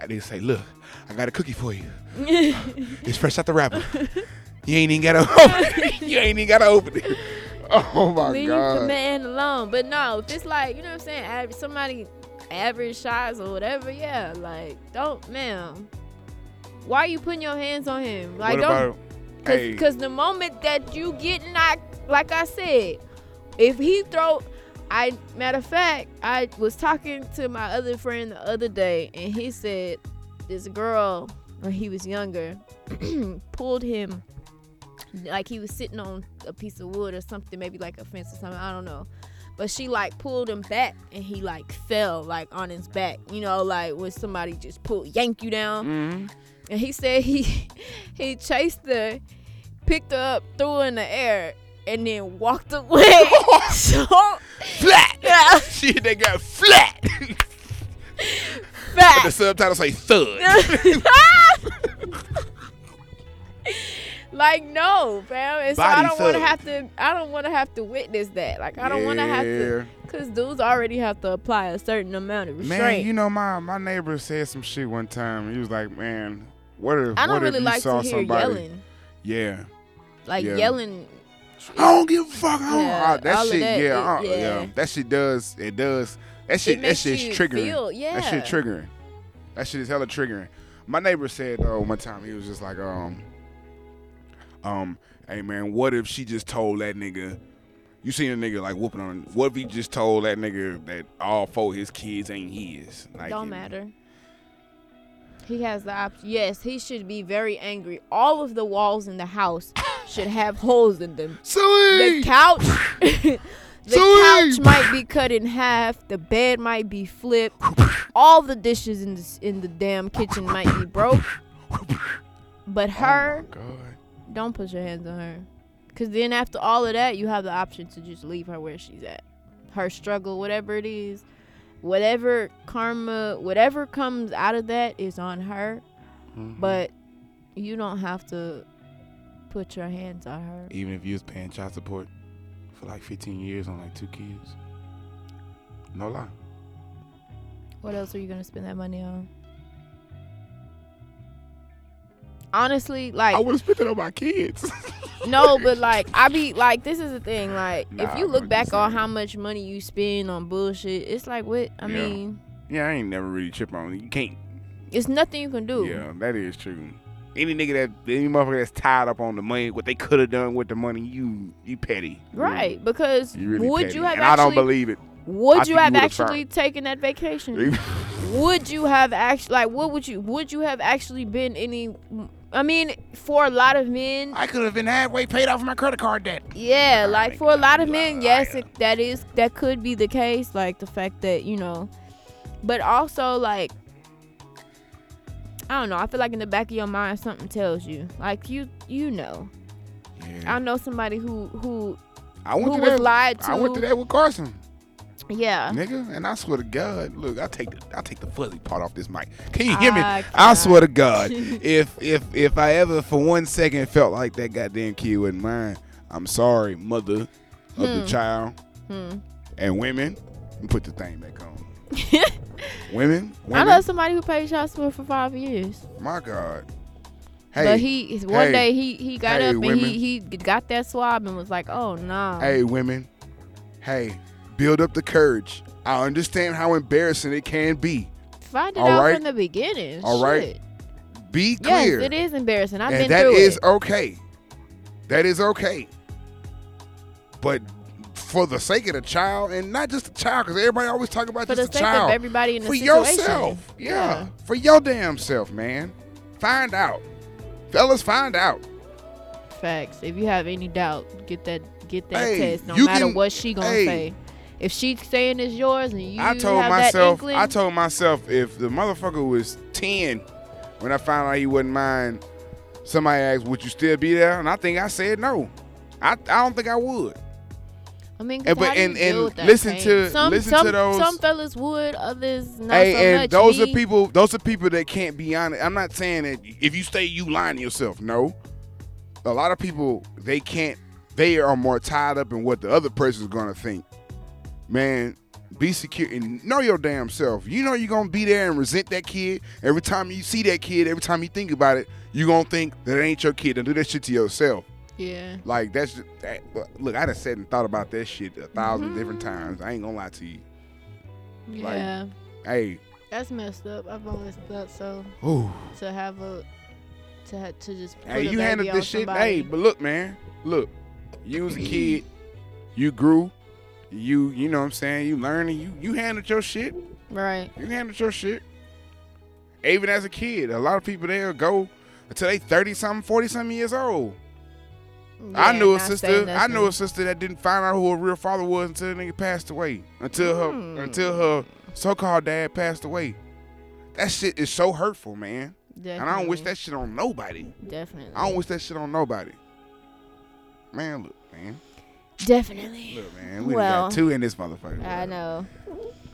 I didn't say, look, I got a cookie for you. It's fresh out the wrapper. You ain't even gotta open it. You ain't even gotta open it. Oh my god. leave the man alone but no if it's like you know what i'm saying average, somebody average size or whatever yeah like don't ma'am why are you putting your hands on him like what don't about hey, Cause, Cause the moment that you get knocked, like I said, if he throw, I matter of fact, I was talking to my other friend the other day, and he said this girl when he was younger pulled him, like he was sitting on a piece of wood or something, maybe like a fence or something. I don't know. But she like pulled him back and he like fell like on his back. You know, like when somebody just pull yank you down. Mhm. And he said he he chased her, picked her up, threw her in the air, and then walked away. so flat. yeah, Shit, they got flat. But the fat. subtitle say thud. Like no, fam. And so I don't want to have to. I don't want to have to witness that. Like I don't want to have to, cause dudes already have to apply a certain amount of restraint. Man, you know my my neighbor said some shit one time. He was like, "Man, what if I don't what really if you like saw to hear somebody?" yelling. Yeah, Like Yeah. yelling. I don't give a fuck. I don't- Yeah, ah, that all of shit, that, yeah, it- uh, yeah. yeah, that shit does. It does. That shit, that shit's triggering. Feel, yeah. That shit triggering. That shit is hella triggering. My neighbor said though one time he was just like, um, um, hey man, what if she just told that nigga? You seen a nigga like whooping on? What if he just told that nigga that all four of his kids ain't his? Like, Don't matter. He has the option. Yes, he should be very angry. All of the walls in the house should have holes in them. The Sweet. couch, the couch might be cut in half. The bed might be flipped. All the dishes in the in the damn kitchen might be broke. But her, Oh my God. Don't put your hands on her. Cause then after all of that, you have the option to just leave her where she's at. Her struggle, whatever it is, whatever karma, whatever comes out of that is on her. Mhm. But you don't have to put your hands on her. even if you was paying child support for like 15 years on like two kids, no lie. What else are you gonna spend that money on? Honestly, like I would have spent it on my kids. no, but like I be like this is the thing. Like Nah, if you look back on how much money you spend on bullshit, it's like what I Yeah. mean. yeah, I ain't never really trip on it. You can't. It's nothing you can do. Yeah, that is true. any nigga that any motherfucker that's tied up on the money, what they could have done with the money, you you petty. Right, because You really would petty. you have and I don't believe it. would you have you actually taken that vacation? would you have actually like what would you would you have actually been any I mean, for a lot of men, I could have been halfway paid off my credit card debt. yeah, I like for a lot of men, yes, it, that is that could be the case. Like the fact that you know, but also like I don't know. I feel like in the back of your mind, something tells you, like you you know. Yeah. I know somebody who who I went who was that. lied to. I went to that with Carson, Yeah. nigga, and I swear to God, look, I take the I take the fuzzy part off this mic. Can you hear me? I I swear to. God, if if if I ever for one second felt like that goddamn kid wasn't mine, I'm sorry, mother of the Hmm. child Hmm. and women. Put the thing back on. women, I know somebody who paid child support for five years. my God. Hey, but he one hey, day he he got hey, up and women. he he got that swab and was like, oh no. hey, women. Hey, build up the courage. I understand how embarrassing it can be. Find it all out right. from the beginning. All right. Shit. Be Yes, clear. it is embarrassing. I've been and that through is it. okay. That is okay. But for the sake of the child, and not just the child, because everybody always talk about For the just the sake child. of everybody in the for situation. yourself, yeah. for your damn self, man. Find out, fellas. Find out. Facts. If you have any doubt, get that get that Hey, test. No matter can- what she gonna hey. say. If she's saying it's yours and you I told have myself, that inkling, I told myself, if the motherfucker was ten when I found out he wasn't mine, somebody asked, "Would you still be there?" And I think I said no. I, I don't think I would. I mean, and- but- how do you and- and listen pain? to- some, listen some, to those- Some fellas would, others not hey, so and much. those Me, are people. Those are people that can't be honest. I'm not saying that if you stay, you lying to yourself. No, a lot of people they can't. They are more tied up in what the other person's gonna think. Man, be secure and know your damn self. You know you're gonna be there and resent that kid every time you see that kid. Every time you think about it, you gonna think that it ain't your kid and do that shit to yourself. Yeah. Like that's just, that, look. I done said and thought about that shit a 1000 Mm-hmm. different times. I ain't gonna lie to you. Like, Yeah. Hey, That's messed up. I've always thought so. ooh. To have a, to ha- to just Hey, you handled this shit. somebody. Hey, but look, man, look, you was a kid, you grew, you, you know what I'm saying, you learning, you, you handled your shit, Right. you handled your shit. Even as a kid, a lot of people there go until they 30 something, 40 something years old. I knew a sister, I knew a sister that didn't find out who her real father was until the nigga passed away, until her, Mm. until her so-called dad passed away. That shit is so hurtful, man. And I don't wish that shit on nobody. Definitely. I don't wish that shit on nobody. Man, look, man. Definitely. Look, man. We Well, got two in this motherfucker. I know.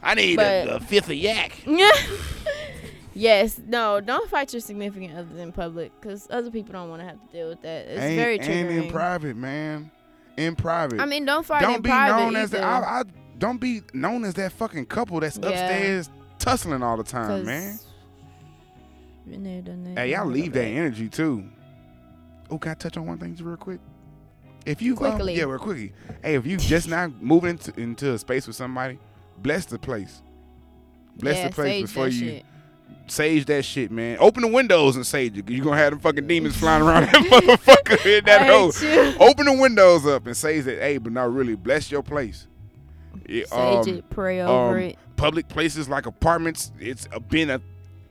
I need But- a, a fifth of yak. yes. No. Don't fight your significant other in public, because other people don't want to have to deal with that. It's ain't, very ain't in private, man. In private. I mean, don't fight don't in be private known as either. the, I, I don't be known as that fucking couple that's Yeah. upstairs tussling all the time, man. been there, done that, Hey, y'all leave that that. energy too. Oh, can I touch on one thing real quick? If you um, Quickly. yeah, real quickly. Hey, if you just now moving into, into a space with somebody, bless the place. Bless yeah, the place sage before that you shit. sage that shit, man. Open the windows and sage it. You gonna have them fucking demons flying around that motherfucker in that hole. Open the windows up and sage that. Hey, but not really. Bless your place. Sage um, it, pray over um, it. Public places like apartments, it's a- been a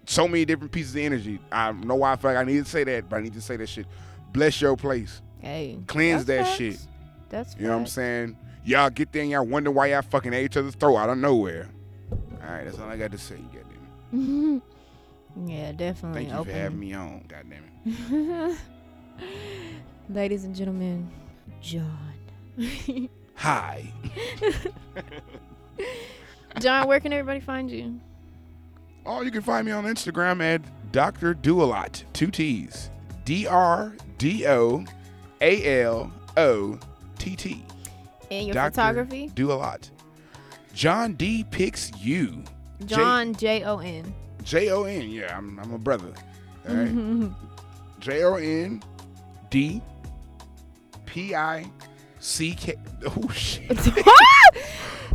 so many different pieces of energy. I know why I feel like I need to say that, but I need to say that shit. Bless your place. Hey, cleanse that facts. shit. That's You know what I'm facts. saying? Y'all get there and y'all wonder why y'all fucking at each other's throat out of nowhere. All right, that's all I got to say. Goddamn. It. Yeah, definitely. Thank you open. for having me on. Goddamn it. Ladies and gentlemen, John. Hi. John, where can everybody find you? Oh, you can find me on Instagram at Dr. Do a Lot. Two T's. D R D O A L O T T. And your Dr. photography? Do a lot. John D picks you. John J O N. J O N. Yeah, I'm, I'm a brother. All right. J O N D P I C K. Oh shit.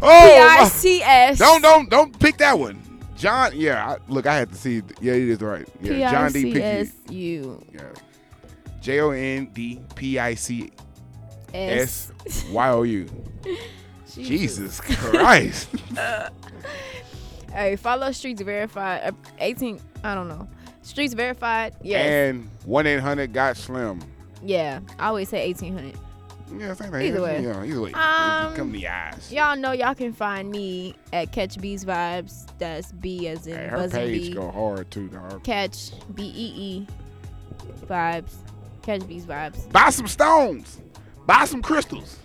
Oh, P Oh, I my- C S. don't don't don't pick that one. John. Yeah, I, look, I had to see. Yeah, it is right. Yeah, John D. Pickett. P-I-C-S-U. Yeah, J O N D P I C S. Y O U. Jesus Christ. Hey, follow Streets Verified. Uh, 18, I don't know. Streets Verified. Yes. And one eight hundred got slim. yeah. I always say 1800. Yeah, same thing. Either way. Yeah, either way. Um, Come to the eyes. Y'all know y'all can find me at Catch Bees Vibes. That's B as in Hey, her page bee. go hard too, dog. Catch B E E vibes. Catch these Vibes. Buy some stones. Buy some crystals.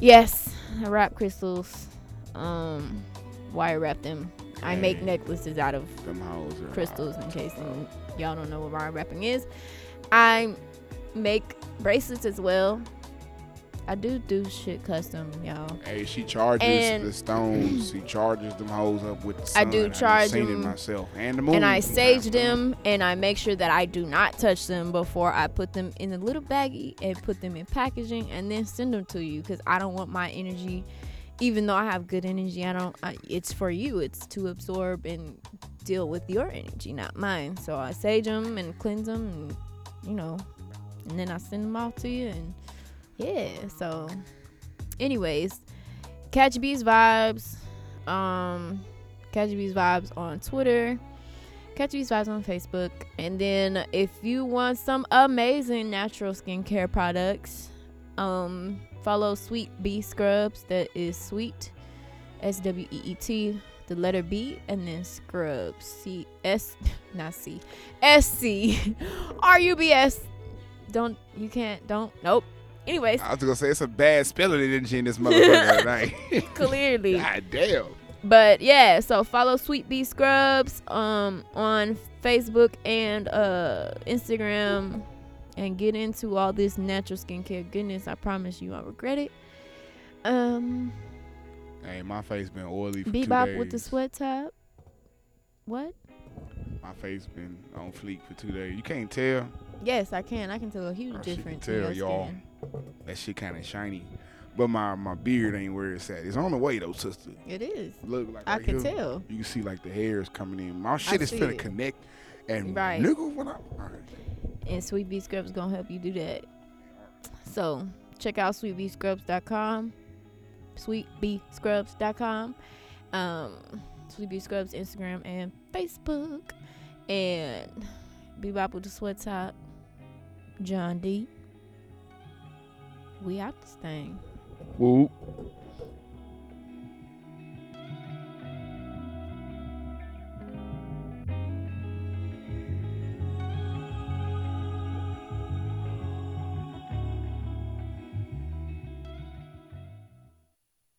Yes, I wrap crystals. Um, wire wrap them. I make necklaces out of crystals in case y'all don't know what wire wrapping is. I make bracelets as well. I do do shit custom, y'all. Hey, she charges And- the stones. she charges them hoes up with the I sun. do I've charge seen them, it myself. And the moon. and I sage sometimes. them and I make sure that I do not touch them before I put them in a little baggie and put them in packaging and then send them to you because I don't want my energy even though I have good energy I don't I, it's for you it's to absorb and deal with your energy not mine so I sage them and cleanse them and you know and then I send them off to you and yeah so anyways catch these vibes um catch these vibes on Twitter Catch These Vibes on Facebook. And then if you want some amazing natural skincare products, um, follow Sweet Bee Scrubs. That is sweet, S W E E T, the letter B, and then Scrubs, C S, not C, S C R U B S. Don't you can't don't nope. Anyways, I was gonna say it's a bad spelling energy in this motherfucker tonight. clearly. God damn. But yeah, so follow Sweet Bee Scrubs um on Facebook and uh Instagram and get into all this natural skincare goodness. I promise you I regret it. Um Hey, my face been oily for two Bebop days. with the sweat top. What? My face been on fleek for two days. You can't tell. Yes, I can. I can tell a huge Oh, difference. tell, y'all. skin. That shit kind of shiny. But my, my beard ain't where it's at. It's on the way though, sister. It is. Look like I right can here, tell. You can see like the hairs coming in. My shit is see finna it. connect. And Right. nigga, what I, right. and Sweet Bee Scrubs gonna help you do that. So check out sweetbeescrubs.com, sweetbeescrubs.com, um, Sweet Bee Scrubs Instagram and Facebook, and Bebop with the sweat top, John D. We out this thing. Whoop.